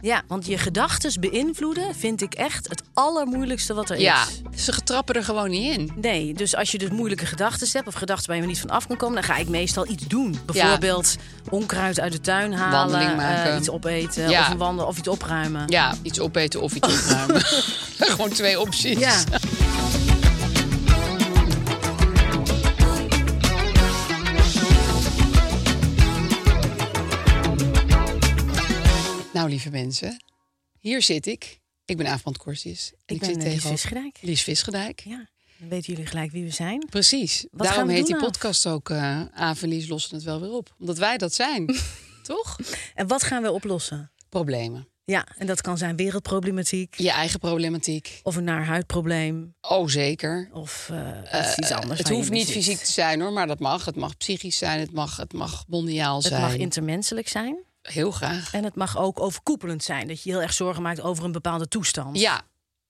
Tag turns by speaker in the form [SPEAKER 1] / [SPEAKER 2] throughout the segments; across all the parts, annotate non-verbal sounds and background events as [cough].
[SPEAKER 1] Ja, want je gedachten beïnvloeden vind ik echt het allermoeilijkste wat er
[SPEAKER 2] Ja,
[SPEAKER 1] is.
[SPEAKER 2] ze trappen er gewoon niet in.
[SPEAKER 1] Nee, dus als je dus moeilijke gedachten hebt of gedachten waar je niet van af kan komen, dan ga ik meestal iets doen. Bijvoorbeeld onkruid uit de tuin halen,
[SPEAKER 2] Wandeling maken.
[SPEAKER 1] eh, iets opeten
[SPEAKER 2] Ja.
[SPEAKER 1] of, een wandelen, of iets opruimen.
[SPEAKER 2] Ja, iets opeten of iets opruimen. [laughs] [laughs] gewoon twee opties.
[SPEAKER 1] Ja.
[SPEAKER 2] Nou, lieve mensen, hier zit ik. Ik ben Aafbrand Corsius.
[SPEAKER 1] Ik ben
[SPEAKER 2] zit
[SPEAKER 1] eh, Lies Visgedijk.
[SPEAKER 2] Lies Visgedijk.
[SPEAKER 1] Ja, dan weten jullie gelijk wie we zijn.
[SPEAKER 2] Precies.
[SPEAKER 1] Wat
[SPEAKER 2] Daarom heet die
[SPEAKER 1] nou?
[SPEAKER 2] podcast ook eh Aaf en Lies lossen het wel weer op. Omdat wij dat zijn. [laughs] Toch?
[SPEAKER 1] En wat gaan we oplossen?
[SPEAKER 2] Problemen.
[SPEAKER 1] Ja, en dat kan zijn wereldproblematiek,
[SPEAKER 2] Je eigen problematiek.
[SPEAKER 1] of een naar huidprobleem,
[SPEAKER 2] Oh, zeker.
[SPEAKER 1] of eh, iets- iets anders.
[SPEAKER 2] Het hoeft niet
[SPEAKER 1] zit.
[SPEAKER 2] fysiek te zijn hoor, maar dat mag. Het mag psychisch zijn, het mag, het mag mondiaal
[SPEAKER 1] Het
[SPEAKER 2] zijn.
[SPEAKER 1] mag intermenselijk zijn.
[SPEAKER 2] Heel graag.
[SPEAKER 1] En het mag ook overkoepelend zijn. Dat je heel erg zorgen maakt over een bepaalde toestand.
[SPEAKER 2] Ja,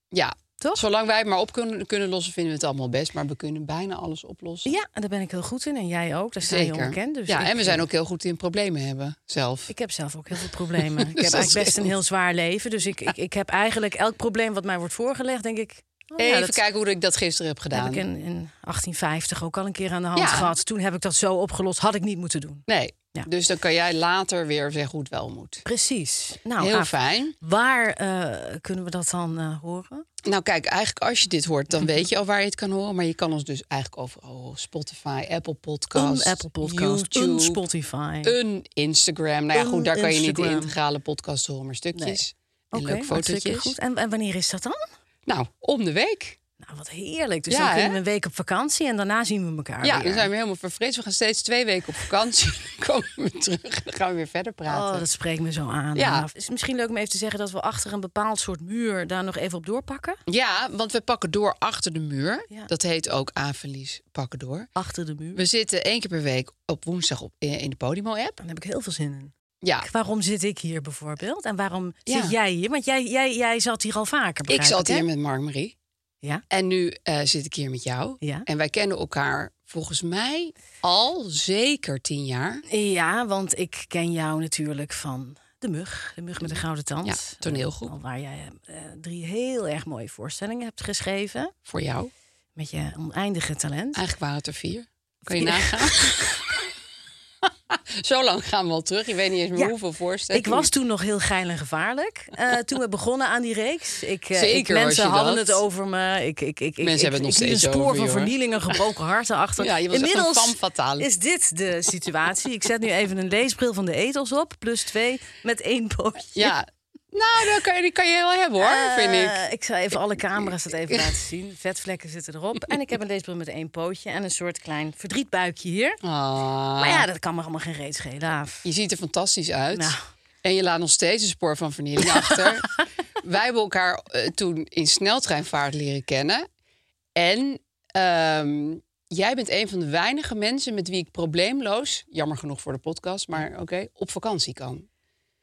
[SPEAKER 2] ja.
[SPEAKER 1] Toch?
[SPEAKER 2] Zolang wij het maar op kunnen, kunnen lossen, vinden we het allemaal best. Maar we kunnen bijna alles oplossen.
[SPEAKER 1] Ja, en daar ben ik heel goed in. En jij ook. Daar sta je onbekend. Dus
[SPEAKER 2] ja, en we zijn
[SPEAKER 1] eh,
[SPEAKER 2] ook heel goed in problemen hebben zelf.
[SPEAKER 1] Ik heb zelf ook heel veel problemen. [laughs] ik heb eigenlijk best een
[SPEAKER 2] heel-
[SPEAKER 1] zwaar leven. Dus ik, ik, ik heb eigenlijk elk probleem wat mij wordt voorgelegd, denk ik... oh ja,
[SPEAKER 2] Even
[SPEAKER 1] dat
[SPEAKER 2] kijken hoe ik dat gisteren heb gedaan.
[SPEAKER 1] heb ik in, in 1850 ook al een keer aan de hand
[SPEAKER 2] Ja.
[SPEAKER 1] gehad. Toen heb ik dat zo opgelost. Had ik niet moeten doen.
[SPEAKER 2] Nee.
[SPEAKER 1] Ja.
[SPEAKER 2] Dus dan kan jij later weer zeggen hoe het wel moet.
[SPEAKER 1] Precies. Nou,
[SPEAKER 2] heel fijn.
[SPEAKER 1] waar eh, kunnen we dat dan eh, horen?
[SPEAKER 2] Nou kijk, eigenlijk als je dit hoort, dan weet je al waar je het kan horen. Maar je kan ons dus eigenlijk overal horen. Spotify, Apple Podcast,
[SPEAKER 1] Een Apple Podcast,
[SPEAKER 2] YouTube,
[SPEAKER 1] een Spotify.
[SPEAKER 2] een Instagram. Nou ja, goed, daar kan je niet de integrale podcast horen, maar stukjes. En
[SPEAKER 1] Oké,
[SPEAKER 2] leuke
[SPEAKER 1] hartstikke
[SPEAKER 2] fotootjes.
[SPEAKER 1] goed. En, en wanneer is dat dan?
[SPEAKER 2] Nou, om de week.
[SPEAKER 1] Nou, wat heerlijk. Dus
[SPEAKER 2] Ja,
[SPEAKER 1] dan kunnen we een week op vakantie en daarna zien we elkaar
[SPEAKER 2] Ja,
[SPEAKER 1] weer.
[SPEAKER 2] dan zijn we helemaal verfrist. We gaan steeds twee weken op vakantie. [laughs] Dan komen we terug en dan gaan we weer verder praten.
[SPEAKER 1] Oh, dat spreekt me zo aan.
[SPEAKER 2] Ja.
[SPEAKER 1] Het is misschien leuk om even te zeggen dat we achter een bepaald soort muur daar nog even op doorpakken.
[SPEAKER 2] Ja, want we pakken door achter de muur.
[SPEAKER 1] Ja.
[SPEAKER 2] Dat heet ook Averlies pakken door.
[SPEAKER 1] Achter de muur.
[SPEAKER 2] We zitten één keer per week op woensdag op, in in de Podimo-app.
[SPEAKER 1] Daar heb ik heel veel zin in.
[SPEAKER 2] Ja,
[SPEAKER 1] Waarom zit ik hier bijvoorbeeld? En waarom
[SPEAKER 2] Ja.
[SPEAKER 1] zit jij hier? Want jij, jij, jij zat hier al vaker.
[SPEAKER 2] ik zat hier met Mark-Marie.
[SPEAKER 1] Ja.
[SPEAKER 2] En nu eh, zit ik hier met jou.
[SPEAKER 1] Ja.
[SPEAKER 2] En wij kennen elkaar volgens mij al zeker tien jaar.
[SPEAKER 1] Ja, want ik ken jou natuurlijk van De Mug. De Mug met de Gouden Tand.
[SPEAKER 2] Ja, toneelgroep.
[SPEAKER 1] Eh, waar jij eh, drie heel erg mooie voorstellingen hebt geschreven.
[SPEAKER 2] Voor jou.
[SPEAKER 1] Met je oneindige talent.
[SPEAKER 2] Eigenlijk waren het er vier. Kan je nagaan? [laughs] [laughs] Zo lang gaan we al terug. Je weet niet eens meer
[SPEAKER 1] Ja.
[SPEAKER 2] hoeveel voorstellingen.
[SPEAKER 1] Ik was toen nog heel geil en gevaarlijk. eh, [laughs] toen we begonnen aan die reeks. Ik, eh,
[SPEAKER 2] Zeker
[SPEAKER 1] ik, mensen hadden
[SPEAKER 2] dat.
[SPEAKER 1] het over me. Ik, ik, ik,
[SPEAKER 2] Mensen
[SPEAKER 1] ik,
[SPEAKER 2] hebben het nog steeds
[SPEAKER 1] een spoor
[SPEAKER 2] over
[SPEAKER 1] van
[SPEAKER 2] hoor.
[SPEAKER 1] vernielingen, gebroken [laughs] harten achter.
[SPEAKER 2] Ja, je was echt een
[SPEAKER 1] Inmiddels is dit de situatie. Ik zet nu even een leesbril van de etels op. Plus twee met één pootje.
[SPEAKER 2] Ja. Nou, dat kan je, die kan je wel hebben hoor, vind ik.
[SPEAKER 1] Eh, ik zal even alle camera's het even [laughs] laten zien. Vetvlekken zitten erop. En ik heb een leesbril met één pootje en een soort klein verdrietbuikje hier.
[SPEAKER 2] Ah,
[SPEAKER 1] Maar ja, dat kan me allemaal geen reet schelen. Aaf.
[SPEAKER 2] Je ziet er fantastisch uit.
[SPEAKER 1] Nou.
[SPEAKER 2] En je laat nog steeds een spoor van vernieling [laughs] achter. [laughs] Wij hebben elkaar eh, toen in sneltreinvaart leren kennen. En ehm, jij bent een van de weinige mensen met wie ik probleemloos, jammer genoeg voor de podcast, maar oké, op vakantie kan.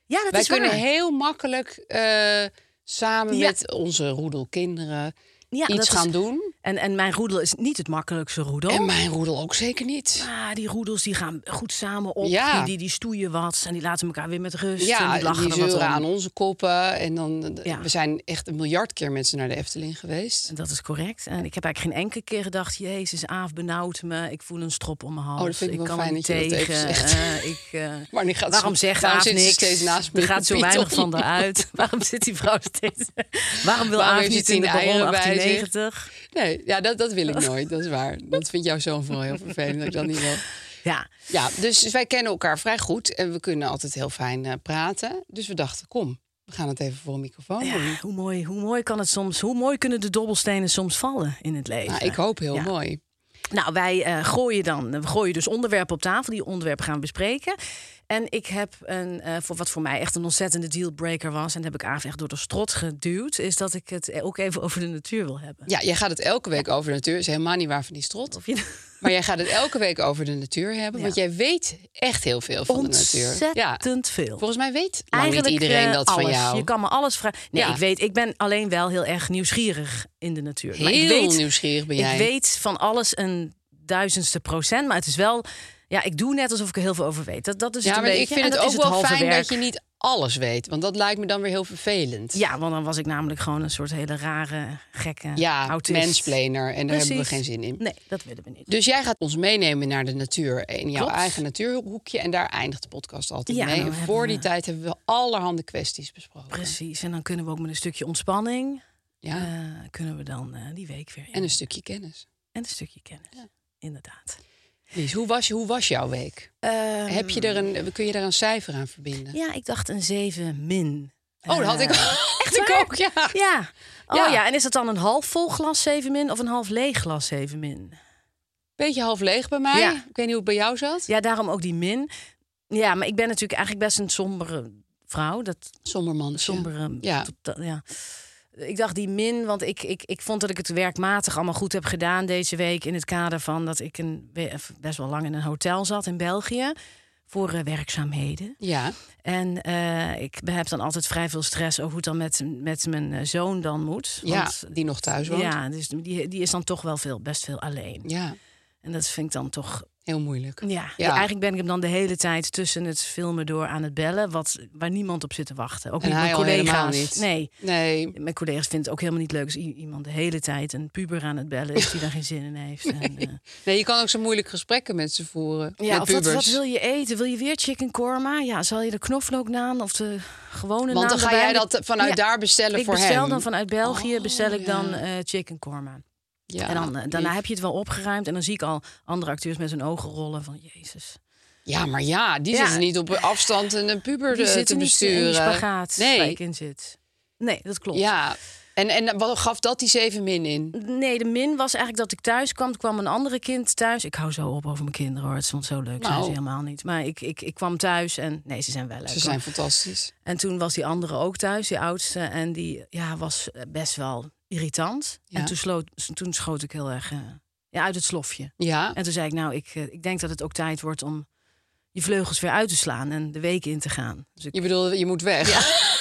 [SPEAKER 1] Ja, dat
[SPEAKER 2] Wij
[SPEAKER 1] is
[SPEAKER 2] kunnen
[SPEAKER 1] waar.
[SPEAKER 2] heel makkelijk eh, samen
[SPEAKER 1] Ja.
[SPEAKER 2] met onze roedel kinderen
[SPEAKER 1] Ja,
[SPEAKER 2] iets
[SPEAKER 1] is-
[SPEAKER 2] gaan doen.
[SPEAKER 1] En, en mijn roedel is niet het makkelijkste roedel.
[SPEAKER 2] En mijn roedel ook zeker niet.
[SPEAKER 1] Ah, die roedels die gaan goed samen op.
[SPEAKER 2] Ja.
[SPEAKER 1] Die, die, die stoeien wat en die laten elkaar weer met rust. en
[SPEAKER 2] Ja,
[SPEAKER 1] die lachen
[SPEAKER 2] die
[SPEAKER 1] wat
[SPEAKER 2] aan onze koppen. En dan,
[SPEAKER 1] Ja.
[SPEAKER 2] we zijn echt een miljard keer met ze naar de Efteling geweest.
[SPEAKER 1] Dat is correct. En ik heb eigenlijk geen enkele keer gedacht... Jezus, Aaf benauwt me. Ik voel een strop om mijn hals.
[SPEAKER 2] Oh, dat vind ik wel
[SPEAKER 1] kan
[SPEAKER 2] fijn
[SPEAKER 1] niet
[SPEAKER 2] dat je dat even
[SPEAKER 1] tegen. Eh, ik, eh, [laughs]
[SPEAKER 2] Wanneer gaat
[SPEAKER 1] waarom
[SPEAKER 2] ze-
[SPEAKER 1] zegt
[SPEAKER 2] waarom
[SPEAKER 1] Aaf niks?
[SPEAKER 2] steeds naast me
[SPEAKER 1] er gaat zo weinig van eruit. [laughs] waarom zit die vrouw steeds... waarom wil
[SPEAKER 2] Waarom
[SPEAKER 1] Aaf niet in de baron
[SPEAKER 2] bij zich?
[SPEAKER 1] 1890?
[SPEAKER 2] Nee, ja, dat, dat wil ik nooit. Dat is waar. Dat vindt jouw zoon vooral heel vervelend dat ik dat niet wil.
[SPEAKER 1] Ja,
[SPEAKER 2] Ja, dus wij kennen elkaar vrij goed. En we kunnen altijd heel fijn eh, praten. Dus we dachten, kom, we gaan het even voor een microfoon doen.
[SPEAKER 1] ja hoe, mooi, hoe mooi kan het soms... Hoe mooi kunnen de dobbelstenen soms vallen in het leven?
[SPEAKER 2] Nou, ik hoop heel
[SPEAKER 1] Ja.
[SPEAKER 2] mooi.
[SPEAKER 1] Nou, wij eh, gooien dan, we gooien dus onderwerpen op tafel. Die onderwerpen gaan we bespreken. En ik heb een, eh, voor wat voor mij echt een ontzettende dealbreaker was, en dat heb ik Aaf echt door de strot geduwd, is dat ik het ook even over de natuur wil hebben.
[SPEAKER 2] Ja, jij gaat het elke week over de natuur. is helemaal niet waar van die strot.
[SPEAKER 1] Of je
[SPEAKER 2] Maar jij gaat het elke week over de natuur hebben. Want jij weet echt heel veel van de natuur. Ja,
[SPEAKER 1] ontzettend veel.
[SPEAKER 2] volgens mij weet niet iedereen
[SPEAKER 1] eh,
[SPEAKER 2] dat
[SPEAKER 1] alles.
[SPEAKER 2] van jou.
[SPEAKER 1] Je kan me alles vragen. Nee,
[SPEAKER 2] Ja.
[SPEAKER 1] ik weet, ik ben alleen wel heel erg nieuwsgierig in de natuur. Maar ik
[SPEAKER 2] Heel
[SPEAKER 1] weet,
[SPEAKER 2] nieuwsgierig ben jij.
[SPEAKER 1] Ik weet van alles een duizendste procent, maar het is wel. Ja, ik doe net alsof ik er heel veel over weet. Dat, dat is
[SPEAKER 2] ja, maar
[SPEAKER 1] een
[SPEAKER 2] ik vind het ook wel fijn
[SPEAKER 1] werk.
[SPEAKER 2] dat je niet alles weet. Want dat lijkt me dan weer heel vervelend.
[SPEAKER 1] Ja, want dan was ik namelijk gewoon een soort hele rare, gekke
[SPEAKER 2] Ja,
[SPEAKER 1] autist.
[SPEAKER 2] En daar hebben we geen zin in.
[SPEAKER 1] Nee, dat willen we niet.
[SPEAKER 2] Dus jij gaat ons meenemen naar de natuur in jouw eigen natuurhoekje. En daar eindigt de podcast altijd
[SPEAKER 1] Ja,
[SPEAKER 2] mee.
[SPEAKER 1] dan
[SPEAKER 2] En voor
[SPEAKER 1] we-
[SPEAKER 2] die tijd hebben we allerhande kwesties besproken.
[SPEAKER 1] Precies. En dan kunnen we ook met een stukje ontspanning...
[SPEAKER 2] Ja.
[SPEAKER 1] eh, kunnen we dan eh, die week weer in.
[SPEAKER 2] en een stukje kennis.
[SPEAKER 1] En een stukje kennis. Inderdaad.
[SPEAKER 2] Hoe was, je- hoe was jouw week?
[SPEAKER 1] Ehm,
[SPEAKER 2] Heb je er een, kun je daar een cijfer aan verbinden?
[SPEAKER 1] Ja, ik dacht een 7 min.
[SPEAKER 2] Oh, dat had ik,
[SPEAKER 1] Eh, [laughs]
[SPEAKER 2] ik
[SPEAKER 1] waar?
[SPEAKER 2] ook, ja.
[SPEAKER 1] Ja. Oh
[SPEAKER 2] Ja.
[SPEAKER 1] ja. en is dat dan een half vol glas 7 min of een half leeg glas 7 min?
[SPEAKER 2] Beetje half leeg bij mij.
[SPEAKER 1] Ja.
[SPEAKER 2] Ik weet niet hoe het bij jou zat.
[SPEAKER 1] Ja, daarom ook die min. Ja, maar ik ben natuurlijk eigenlijk best een sombere vrouw. Dat
[SPEAKER 2] Somberman.
[SPEAKER 1] sombere.
[SPEAKER 2] Ja.
[SPEAKER 1] tot- ja. Ik dacht die min, want ik, ik, ik vond dat ik het werkmatig allemaal goed heb gedaan deze week. In het kader van dat ik een, best wel lang in een hotel zat in België. Voor eh, werkzaamheden.
[SPEAKER 2] Ja.
[SPEAKER 1] En eh, ik heb dan altijd vrij veel stress over hoe het dan met, met mijn eh, zoon dan moet.
[SPEAKER 2] ja,
[SPEAKER 1] Want,
[SPEAKER 2] die nog thuis woont.
[SPEAKER 1] ja, dus die, die is dan toch wel veel, best veel alleen.
[SPEAKER 2] Ja,
[SPEAKER 1] En dat vind ik dan toch
[SPEAKER 2] heel moeilijk.
[SPEAKER 1] ja,
[SPEAKER 2] Ja.
[SPEAKER 1] eigenlijk ben ik hem dan de hele tijd tussen het filmen door aan het bellen, wat, waar niemand op zit te wachten. Ook
[SPEAKER 2] En
[SPEAKER 1] niet mijn collega's.
[SPEAKER 2] niet.
[SPEAKER 1] Nee,
[SPEAKER 2] Nee,
[SPEAKER 1] mijn collega's vinden het ook helemaal niet leuk als iemand de hele tijd een puber aan het bellen is die daar geen zin in heeft. En, eh,
[SPEAKER 2] nee, je kan ook zo moeilijk gesprekken met ze voeren.
[SPEAKER 1] ja,
[SPEAKER 2] met
[SPEAKER 1] of wat,
[SPEAKER 2] pubers.
[SPEAKER 1] wat wil je eten? Wil je weer chicken korma? Ja, zal je de knoflooknaan of de gewone
[SPEAKER 2] Want dan
[SPEAKER 1] naan
[SPEAKER 2] ga jij dat vanuit
[SPEAKER 1] Ja.
[SPEAKER 2] daar bestellen
[SPEAKER 1] Ik
[SPEAKER 2] voor
[SPEAKER 1] bestel
[SPEAKER 2] hem.
[SPEAKER 1] dan vanuit België,
[SPEAKER 2] Oh,
[SPEAKER 1] bestel ik dan eh, chicken korma.
[SPEAKER 2] Ja,
[SPEAKER 1] en dan, eh, daarna heb je het wel opgeruimd. En dan zie ik al andere acteurs met hun ogen rollen van Jezus.
[SPEAKER 2] Ja, maar ja, die
[SPEAKER 1] Ja.
[SPEAKER 2] zitten niet op afstand een een puber
[SPEAKER 1] Die
[SPEAKER 2] eh, te
[SPEAKER 1] niet in
[SPEAKER 2] besturen.
[SPEAKER 1] die spagaat waar
[SPEAKER 2] nee,
[SPEAKER 1] in zit. Nee, dat klopt.
[SPEAKER 2] ja. En, en wat gaf dat die zeven min in?
[SPEAKER 1] Nee, de min was eigenlijk dat ik thuis kwam. Er kwam een andere kind thuis. Ik hou zo op over mijn kinderen hoor. Het vond zo leuk. Zijn
[SPEAKER 2] Nou.
[SPEAKER 1] ze helemaal niet. Maar ik, ik, ik kwam thuis en nee, ze zijn wel leuk.
[SPEAKER 2] Ze
[SPEAKER 1] hoor.
[SPEAKER 2] zijn fantastisch.
[SPEAKER 1] En toen was die andere ook thuis, die oudste. En die ja, was eh, best wel irritant.
[SPEAKER 2] Ja.
[SPEAKER 1] En toen, sloot, toen schoot ik heel erg eh, ja, uit het slofje.
[SPEAKER 2] Ja,
[SPEAKER 1] En toen zei ik, nou, ik, eh, ik denk dat het ook tijd wordt om je vleugels weer uit te slaan en de week in te gaan. Dus ik,
[SPEAKER 2] je bedoelt, je moet weg.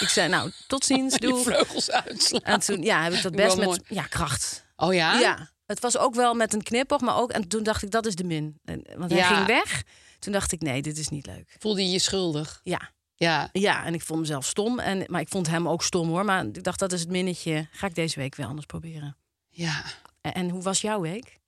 [SPEAKER 1] ik zei, nou, tot ziens, [laughs]
[SPEAKER 2] Je
[SPEAKER 1] doe.
[SPEAKER 2] vleugels uitslaan.
[SPEAKER 1] En toen ja, heb ik dat best met ja, kracht.
[SPEAKER 2] Oh ja?
[SPEAKER 1] Ja, het was ook wel met een knipoog, maar ook... En toen dacht ik, dat is de min. En, want hij
[SPEAKER 2] Ja.
[SPEAKER 1] ging weg. Toen dacht ik, nee, dit is niet leuk.
[SPEAKER 2] Voelde je je schuldig?
[SPEAKER 1] Ja,
[SPEAKER 2] Ja.
[SPEAKER 1] ja en ik vond mezelf stom. En, maar ik vond hem ook stom, hoor. Maar ik dacht, dat is het minnetje. Ga ik deze week weer anders proberen.
[SPEAKER 2] Ja.
[SPEAKER 1] En, en hoe was jouw week?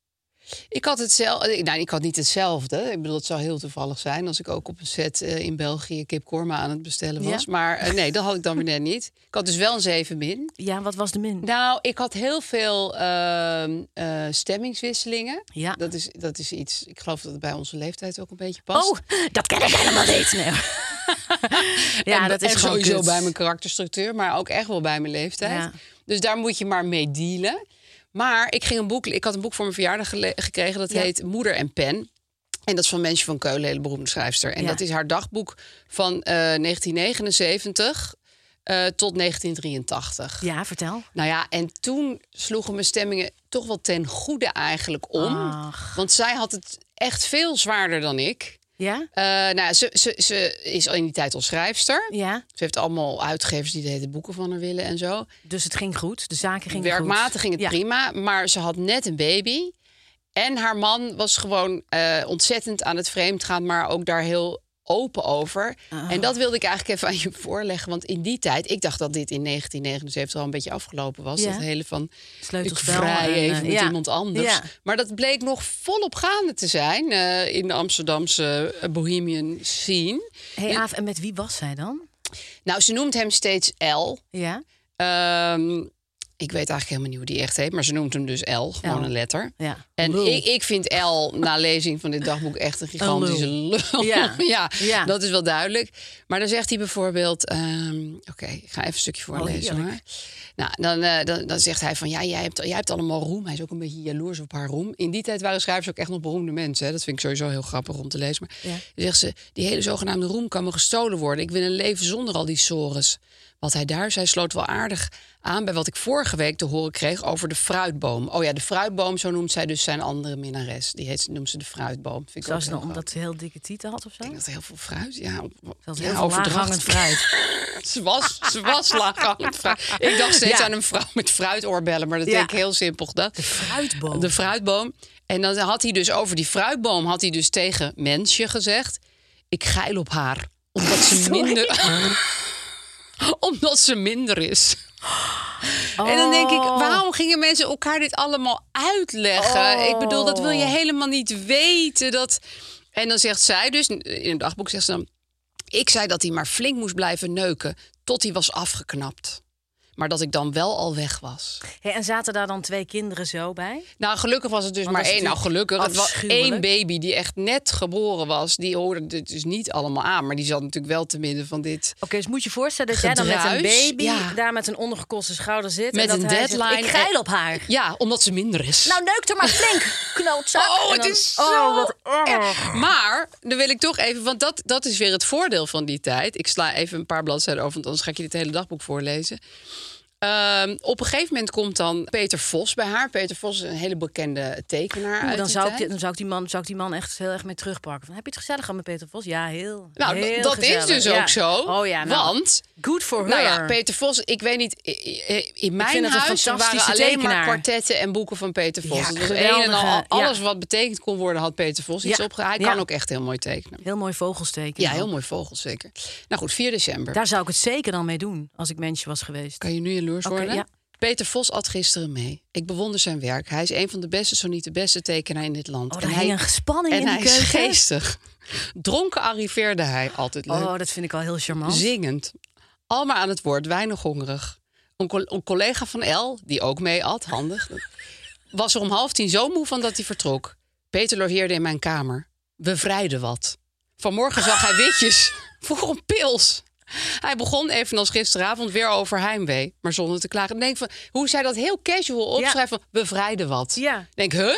[SPEAKER 2] Ik had hetzelfde. Nou, ik had niet hetzelfde. Ik bedoel, het zou heel toevallig zijn als ik ook op een set eh, in België kip korma aan het bestellen was.
[SPEAKER 1] Ja?
[SPEAKER 2] Maar eh, nee, dat had ik dan weer net niet. Ik had dus wel een 7 min.
[SPEAKER 1] Ja, wat was de min?
[SPEAKER 2] Nou, ik had heel veel ehm, eh, stemmingswisselingen.
[SPEAKER 1] Ja.
[SPEAKER 2] Dat is, dat is iets, ik geloof dat het bij onze leeftijd ook een beetje past.
[SPEAKER 1] Oh, dat ken ik helemaal niet. Nee. [laughs] ja,
[SPEAKER 2] en,
[SPEAKER 1] dat is
[SPEAKER 2] en sowieso
[SPEAKER 1] kut.
[SPEAKER 2] bij mijn karakterstructuur, maar ook echt wel bij mijn leeftijd.
[SPEAKER 1] Ja.
[SPEAKER 2] Dus daar moet je maar mee dealen. Maar ik, ging een boek, ik had een boek voor mijn verjaardag gekregen. Dat
[SPEAKER 1] Ja.
[SPEAKER 2] heet Moeder en Pen. En dat is van Mensje van Keulen, hele beroemde schrijfster. En
[SPEAKER 1] Ja.
[SPEAKER 2] dat is haar dagboek van eh, 1979 eh, tot 1983.
[SPEAKER 1] Ja, vertel.
[SPEAKER 2] Nou ja, en toen sloegen mijn stemmingen toch wel ten goede eigenlijk om.
[SPEAKER 1] Ach.
[SPEAKER 2] Want zij had het echt veel zwaarder dan ik.
[SPEAKER 1] Ja?
[SPEAKER 2] Eh, nou, ze, ze, ze is al in die tijd al schrijfster.
[SPEAKER 1] Ja.
[SPEAKER 2] Ze heeft allemaal uitgevers die de hele boeken van haar willen en zo.
[SPEAKER 1] Dus het ging goed. De zaken gingen
[SPEAKER 2] Werkmatig
[SPEAKER 1] goed.
[SPEAKER 2] ging het
[SPEAKER 1] Ja.
[SPEAKER 2] prima, maar ze had net een baby. En haar man was gewoon eh, ontzettend aan het vreemd gaan, maar ook daar heel open over.
[SPEAKER 1] Ah.
[SPEAKER 2] En dat wilde ik eigenlijk even aan je [laughs] voorleggen. Want in die tijd, ik dacht dat dit in 1979 al een beetje afgelopen was.
[SPEAKER 1] Ja.
[SPEAKER 2] Dat hele van, ik
[SPEAKER 1] Sleutelspel
[SPEAKER 2] vrij
[SPEAKER 1] en, eh,
[SPEAKER 2] even met
[SPEAKER 1] ja.
[SPEAKER 2] iemand anders.
[SPEAKER 1] Ja.
[SPEAKER 2] Maar dat bleek nog volop gaande te zijn eh, in de Amsterdamse eh, bohemian scene.
[SPEAKER 1] Hey, Aaf, en met wie was zij dan?
[SPEAKER 2] Nou, ze noemt hem steeds L.
[SPEAKER 1] Ja.
[SPEAKER 2] Ehm, ik weet eigenlijk helemaal niet hoe die echt heet, maar ze noemt hem dus L, gewoon een letter.
[SPEAKER 1] Ja.
[SPEAKER 2] En
[SPEAKER 1] Lul.
[SPEAKER 2] ik, ik vind L na lezing van dit dagboek echt een gigantische lul. [laughs]
[SPEAKER 1] Ja.
[SPEAKER 2] ja,
[SPEAKER 1] Ja.
[SPEAKER 2] dat is wel duidelijk. Maar dan zegt hij bijvoorbeeld... ehm, Oké, ik ga even een stukje voorlezen.
[SPEAKER 1] heerlijk.
[SPEAKER 2] hoor. Nou, dan, eh, dan, dan zegt hij van... Ja, jij hebt, jij hebt allemaal roem. Hij is ook een beetje jaloers op haar roem. In die tijd waren schrijvers ook echt nog beroemde mensen. Hè? Dat vind ik sowieso heel grappig om te lezen. Maar
[SPEAKER 1] Ja.
[SPEAKER 2] dan zegt ze... Die hele zogenaamde roem kan me gestolen worden. Ik wil een leven zonder al die sores. Wat hij daar zei sloot wel aardig aan bij wat ik vorige week te horen kreeg over de fruitboom. Oh ja, de fruitboom, zo noemt zij dus zijn andere minnares. Die heet, noemt ze de fruitboom. Vind ik
[SPEAKER 1] Zoals omdat ze heel dikke tieten had of zo?
[SPEAKER 2] Ik denk dat heel veel fruit. Ja,
[SPEAKER 1] Dat
[SPEAKER 2] ja,
[SPEAKER 1] heel veel laaghangend fruit. [laughs]
[SPEAKER 2] ze was, ze was laaghangend fruit. Ik dacht steeds
[SPEAKER 1] Ja.
[SPEAKER 2] aan een vrouw met fruitoorbellen, maar dat
[SPEAKER 1] Ja.
[SPEAKER 2] denk ik heel simpel.
[SPEAKER 1] De fruitboom.
[SPEAKER 2] De fruitboom. En dan had hij dus over die fruitboom had hij dus tegen mensje gezegd: ik geil op haar omdat ze [laughs] minder [laughs] [laughs] omdat ze minder is. En dan denk ik,
[SPEAKER 1] Oh.
[SPEAKER 2] waarom gingen mensen elkaar dit allemaal uitleggen? Ik bedoel, dat wil je
[SPEAKER 1] Oh.
[SPEAKER 2] helemaal niet weten. Dat... En dan zegt zij dus, in een dagboek zegt ze dan... Ik zei dat hij maar flink moest blijven neuken tot hij was afgeknapt. Maar dat ik dan wel al weg was.
[SPEAKER 1] Hey, en zaten daar dan twee kinderen zo bij?
[SPEAKER 2] Nou, gelukkig was het dus
[SPEAKER 1] Want
[SPEAKER 2] maar één. Nou, gelukkig. Het was één baby die echt net geboren was. Die hoorde het dus niet allemaal aan. Maar die zat natuurlijk wel te midden van dit.
[SPEAKER 1] Oké, dus moet je voorstellen dat jij dan met een baby
[SPEAKER 2] ja.
[SPEAKER 1] daar met een ondergekoste schouder zit.
[SPEAKER 2] Met
[SPEAKER 1] en dat
[SPEAKER 2] een
[SPEAKER 1] hij zegt,
[SPEAKER 2] deadline.
[SPEAKER 1] ik geil op haar.
[SPEAKER 2] Ja, omdat ze minder is.
[SPEAKER 1] Nou, neuk er maar flink, [laughs] knootzak.
[SPEAKER 2] Oh, het
[SPEAKER 1] dan-
[SPEAKER 2] is zo
[SPEAKER 1] Oh, wat
[SPEAKER 2] erg. Maar, dan wil ik toch even... Want dat, dat is weer het voordeel van die tijd. Ik sla even een paar bladzijden over... want anders ga ik je dit hele dagboek voorlezen. Ehm, op een gegeven moment komt dan Peter Vos bij haar. Peter Vos is een hele bekende tekenaar uit
[SPEAKER 1] dan, zou ik,
[SPEAKER 2] tijd.
[SPEAKER 1] dan zou ik, die man, zou ik die man echt heel erg mee terugpakken. Van, heb je het gezellig gehad met Peter Vos? Ja, heel.
[SPEAKER 2] Nou,
[SPEAKER 1] heel
[SPEAKER 2] dat is dus
[SPEAKER 1] Ja.
[SPEAKER 2] ook zo.
[SPEAKER 1] Oh ja, nou,
[SPEAKER 2] want...
[SPEAKER 1] Good for her.
[SPEAKER 2] Nou ja, Peter Vos, ik weet niet, in mijn
[SPEAKER 1] een
[SPEAKER 2] huis waren alleen maar
[SPEAKER 1] tekenaar.
[SPEAKER 2] kwartetten en boeken van Peter Vos.
[SPEAKER 1] Ja,
[SPEAKER 2] een en al, alles wat betekend kon worden had Peter Vos iets
[SPEAKER 1] Ja,
[SPEAKER 2] opge... Hij kan ook echt heel mooi tekenen.
[SPEAKER 1] Heel mooi vogelsteken.
[SPEAKER 2] Ja, heel mooi vogels zeker. Nou goed, 4 december.
[SPEAKER 1] Daar zou ik het zeker dan mee doen als ik mensje was geweest.
[SPEAKER 2] Kan je nu jaloers
[SPEAKER 1] Oké,
[SPEAKER 2] worden?
[SPEAKER 1] ja.
[SPEAKER 2] Peter Vos at gisteren mee. Ik bewonder zijn werk. Hij is een van de beste, zo niet de beste tekenaar in dit land.
[SPEAKER 1] Oh, daar hing een gespanning
[SPEAKER 2] en
[SPEAKER 1] in
[SPEAKER 2] hij is geestig. Dronken arriveerde hij, altijd leuk.
[SPEAKER 1] Oh, dat vind ik al heel charmant.
[SPEAKER 2] Zingend. Al maar aan het woord, weinig hongerig. Een collega van El, die ook mee at, handig... [laughs] was er om half tien zo moe van dat hij vertrok. Peter logeerde in mijn kamer. We vrijden wat. Vanmorgen zag hij witjes [laughs] voor een pils. Hij begon evenals gisteravond weer over heimwee, maar zonder te klagen. Denk van, hoe zij dat heel casual opschrijven, van, we vrijden wat.
[SPEAKER 1] Ja.
[SPEAKER 2] Denk, huh?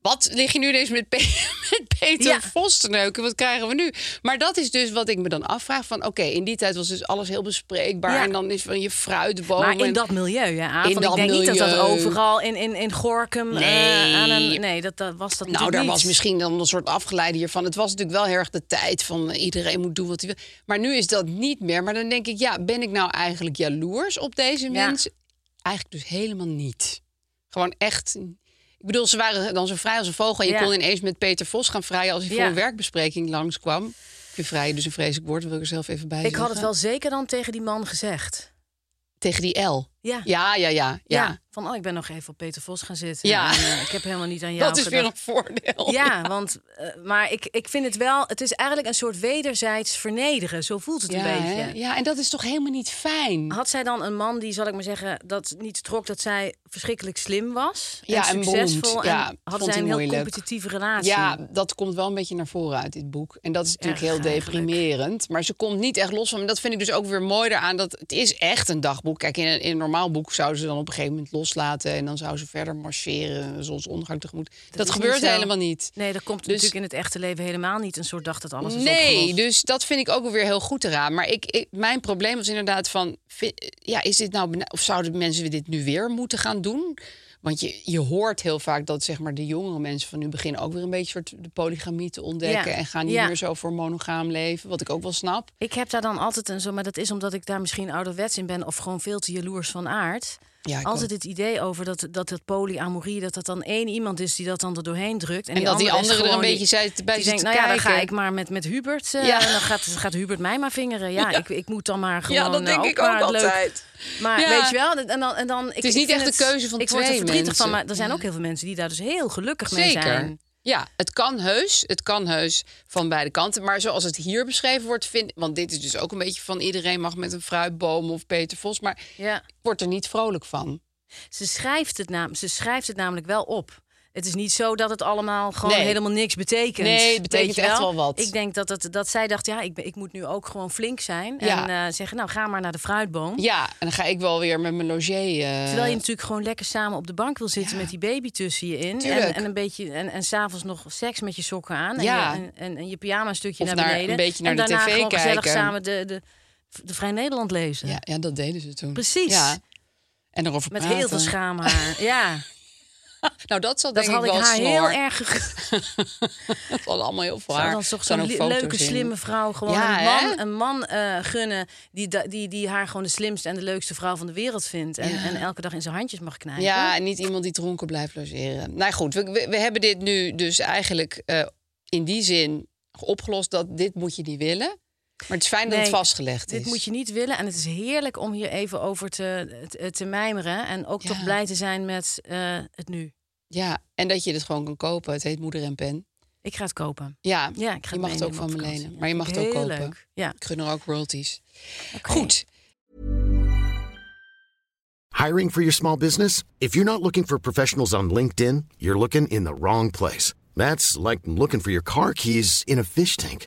[SPEAKER 2] Wat lig je nu eens met, Pe- [laughs] met Peter
[SPEAKER 1] Ja.
[SPEAKER 2] Vos te neuken? Wat krijgen we nu? Maar dat is dus wat ik me dan afvraag. Van oké, in die tijd was dus alles heel bespreekbaar.
[SPEAKER 1] Ja.
[SPEAKER 2] En dan is van je fruitboom.
[SPEAKER 1] Maar in
[SPEAKER 2] en-
[SPEAKER 1] dat milieu, ja.
[SPEAKER 2] In
[SPEAKER 1] want ik
[SPEAKER 2] dat
[SPEAKER 1] denk niet dat dat overal in, in, in Gorkum eh,
[SPEAKER 2] Nee.
[SPEAKER 1] aan een... Nee, dat, dat was dat
[SPEAKER 2] Nou,
[SPEAKER 1] natuurlijk
[SPEAKER 2] daar
[SPEAKER 1] niet.
[SPEAKER 2] was misschien dan een soort afgeleide hiervan. Het was natuurlijk wel heel erg de tijd van eh, iedereen moet doen wat hij wil. Maar nu is dat niet meer. Maar dan denk ik, ja, ben ik nou eigenlijk jaloers op deze
[SPEAKER 1] Ja.
[SPEAKER 2] mensen? Eigenlijk dus helemaal niet. Gewoon echt. Ik bedoel, ze waren dan zo vrij als een vogel. En je
[SPEAKER 1] Ja.
[SPEAKER 2] kon ineens met Peter Vos gaan vrijen als hij voor een werkbespreking langskwam. Ik vind vrijen dus een vreselijk woord, wil ik er zelf even bij
[SPEAKER 1] Ik had het wel zeker dan tegen die man gezegd.
[SPEAKER 2] Tegen die L.
[SPEAKER 1] Ja.
[SPEAKER 2] Ja, ja, ja. ja.
[SPEAKER 1] Van, oh, ik ben nog even op Peter Vos gaan zitten.
[SPEAKER 2] Ja.
[SPEAKER 1] En, eh, ik heb helemaal niet aan [laughs] jou
[SPEAKER 2] Dat is weer een voordeel.
[SPEAKER 1] Ja, want, eh, maar ik, ik vind het wel... Het is eigenlijk een soort wederzijds vernederen. Zo voelt het
[SPEAKER 2] Ja,
[SPEAKER 1] een beetje.
[SPEAKER 2] hè? ja, en dat is toch helemaal niet fijn?
[SPEAKER 1] Had zij dan een man die, zal ik maar zeggen, dat niet trok dat zij verschrikkelijk slim was?
[SPEAKER 2] Ja, en
[SPEAKER 1] en succesvol. en
[SPEAKER 2] Ja,
[SPEAKER 1] had zij een heel
[SPEAKER 2] moeilijk.
[SPEAKER 1] competitieve relatie?
[SPEAKER 2] Ja, dat komt wel een beetje naar voren uit dit boek. En dat is natuurlijk
[SPEAKER 1] Erg
[SPEAKER 2] heel
[SPEAKER 1] eigenlijk.
[SPEAKER 2] deprimerend. Maar ze komt niet echt los van. En dat vind ik dus ook weer mooi eraan. Dat het is echt een dagboek. Kijk, in een, in een normaal boek zouden ze dan op een gegeven moment loslaten. En dan zou ze verder marcheren, zonsondergang tegemoet. Dat,
[SPEAKER 1] is
[SPEAKER 2] gebeurt
[SPEAKER 1] niet
[SPEAKER 2] helemaal niet.
[SPEAKER 1] Nee, dat komt
[SPEAKER 2] Dus-
[SPEAKER 1] natuurlijk in het echte leven helemaal niet. Een soort dag dat alles is
[SPEAKER 2] Nee,
[SPEAKER 1] opgelost.
[SPEAKER 2] dus dat vind ik ook wel weer heel goed eraan. Maar ik, ik, mijn probleem was inderdaad van... vi- Ja, is dit nou... Of zouden mensen dit nu weer moeten gaan doen? Want je, je hoort heel vaak dat zeg maar, de jongere mensen van nu beginnen ook weer een beetje soort de polygamie te ontdekken.
[SPEAKER 1] Ja.
[SPEAKER 2] En gaan niet
[SPEAKER 1] Ja.
[SPEAKER 2] meer zo voor monogaam leven. Wat ik ook wel snap.
[SPEAKER 1] Ik heb daar dan altijd een zo, maar dat is omdat ik daar misschien ouderwets in ben of gewoon veel te jaloers van aard.
[SPEAKER 2] Ja, ik
[SPEAKER 1] altijd het idee over dat, dat het polyamorie, dat dat dan één iemand is die dat dan er doorheen drukt. En,
[SPEAKER 2] En dat die
[SPEAKER 1] andere is
[SPEAKER 2] andere er een beetje bij
[SPEAKER 1] die denkt, nou ja, dan ga ik maar met, met Hubert. eh,
[SPEAKER 2] Ja.
[SPEAKER 1] En dan gaat, gaat Hubert mij maar vingeren. Ja, Ik, ik moet dan maar gewoon.
[SPEAKER 2] Ja, dat
[SPEAKER 1] eh,
[SPEAKER 2] denk ik ook
[SPEAKER 1] maar leuk-
[SPEAKER 2] altijd.
[SPEAKER 1] Maar weet je wel, en dan, en dan, ik,
[SPEAKER 2] is
[SPEAKER 1] ik
[SPEAKER 2] niet echt
[SPEAKER 1] het-
[SPEAKER 2] de keuze van
[SPEAKER 1] Ik word er
[SPEAKER 2] twee
[SPEAKER 1] verdrietig
[SPEAKER 2] mensen.
[SPEAKER 1] van, maar er zijn ook heel veel mensen die daar dus heel gelukkig mee
[SPEAKER 2] Zeker.
[SPEAKER 1] zijn.
[SPEAKER 2] Ja, het kan heus. Het kan heus van beide kanten. Maar zoals het hier beschreven wordt, vind Want dit is dus ook een beetje van iedereen mag met een fruitboom of Peter Vos. Maar
[SPEAKER 1] Ja.
[SPEAKER 2] ik word er niet vrolijk van.
[SPEAKER 1] Ze schrijft, het nam, ze schrijft het namelijk wel op. Het is niet zo dat het allemaal gewoon
[SPEAKER 2] Nee.
[SPEAKER 1] helemaal niks betekent.
[SPEAKER 2] Nee, het betekent echt wel wat.
[SPEAKER 1] Ik denk dat, het, dat zij dacht, ja, ik, ik moet nu ook gewoon flink zijn.
[SPEAKER 2] Ja.
[SPEAKER 1] En eh, zeggen, nou, ga maar naar de fruitboom.
[SPEAKER 2] Ja, en dan ga ik wel weer met mijn logier. eh,
[SPEAKER 1] Terwijl je natuurlijk gewoon lekker samen op de bank wil zitten met die baby tussen je in. En, en een beetje en, en s'avonds nog seks met je sokken aan. En,
[SPEAKER 2] Ja.
[SPEAKER 1] je, en, en, je pyjama stukje naar
[SPEAKER 2] naar-
[SPEAKER 1] beneden.
[SPEAKER 2] een beetje naar
[SPEAKER 1] en
[SPEAKER 2] de
[SPEAKER 1] daarna
[SPEAKER 2] tv
[SPEAKER 1] gewoon gezellig
[SPEAKER 2] kijken.
[SPEAKER 1] samen de, de, de Vrij Nederland lezen.
[SPEAKER 2] ja, ja, dat deden ze toen.
[SPEAKER 1] Precies.
[SPEAKER 2] Ja. En erover
[SPEAKER 1] Met
[SPEAKER 2] praten.
[SPEAKER 1] heel veel schaamhaar. ja, [laughs] [laughs]
[SPEAKER 2] Nou, dat zal
[SPEAKER 1] dat
[SPEAKER 2] denk
[SPEAKER 1] had
[SPEAKER 2] ik wel
[SPEAKER 1] haar
[SPEAKER 2] snor.
[SPEAKER 1] heel erg [laughs]
[SPEAKER 2] Dat zal allemaal heel veel
[SPEAKER 1] Zou
[SPEAKER 2] haar.
[SPEAKER 1] dan toch zo'n leuke, slimme vrouw gewoon
[SPEAKER 2] Ja,
[SPEAKER 1] een man,
[SPEAKER 2] hè?
[SPEAKER 1] een man eh, gunnen die, die, die haar gewoon de slimste en de leukste vrouw van de wereld vindt. En, en elke dag in zijn handjes mag knijpen.
[SPEAKER 2] Ja, en niet iemand die dronken blijft logeren. Nou goed, we, we, we hebben dit nu dus eigenlijk eh, in die zin opgelost dat dit moet je niet willen. Maar het is fijn dat het vastgelegd is.
[SPEAKER 1] Dit moet je niet willen. En het is heerlijk om hier even over te, te, te mijmeren. En ook toch blij te zijn met eh, het nu.
[SPEAKER 2] Ja, en dat je het gewoon kan kopen. Het heet Moeder en Pen.
[SPEAKER 1] Ik ga het kopen.
[SPEAKER 2] Ja,
[SPEAKER 1] Ja, ik ga
[SPEAKER 2] je mag het ook van me lenen.
[SPEAKER 1] Ja,
[SPEAKER 2] Maar je mag het ook
[SPEAKER 1] heel
[SPEAKER 2] kopen.
[SPEAKER 1] leuk. Ja.
[SPEAKER 2] Ik gun er ook royalties.
[SPEAKER 1] Oké.
[SPEAKER 2] Goed.
[SPEAKER 3] Hiring for your small business? If you're not looking for professionals on LinkedIn, you're looking in the wrong place. That's like looking for your car keys in a fish tank.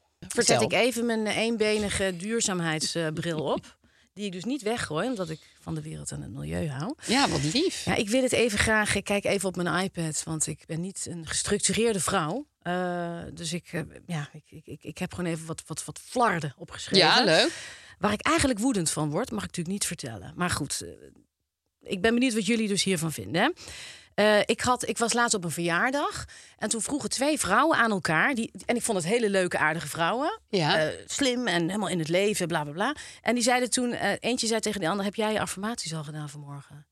[SPEAKER 2] Vertel.
[SPEAKER 1] Zet ik even mijn eenbenige duurzaamheidsbril [laughs] op. Die ik dus niet weggooi, omdat ik van de wereld en het milieu hou.
[SPEAKER 2] Ja, wat lief.
[SPEAKER 1] Ja, ik wil het even graag. Ik kijk even op mijn iPad, want ik ben niet een gestructureerde vrouw. Eh, dus ik, eh, ja, ik, ik, ik, ik heb gewoon even wat, wat, wat flarden opgeschreven.
[SPEAKER 2] Ja, leuk.
[SPEAKER 1] Waar ik eigenlijk woedend van word, mag ik natuurlijk niet vertellen. Maar goed, eh, ik ben benieuwd wat jullie dus hiervan vinden. hè. Eh, ik, had, ik was laatst op een verjaardag en toen vroegen twee vrouwen aan elkaar. Die, en ik vond het hele leuke, aardige vrouwen.
[SPEAKER 2] Ja.
[SPEAKER 1] Eh, slim en helemaal in het leven, bla bla bla. En die zeiden toen, eh, eentje zei tegen de ander: Heb jij je affirmaties al gedaan vanmorgen?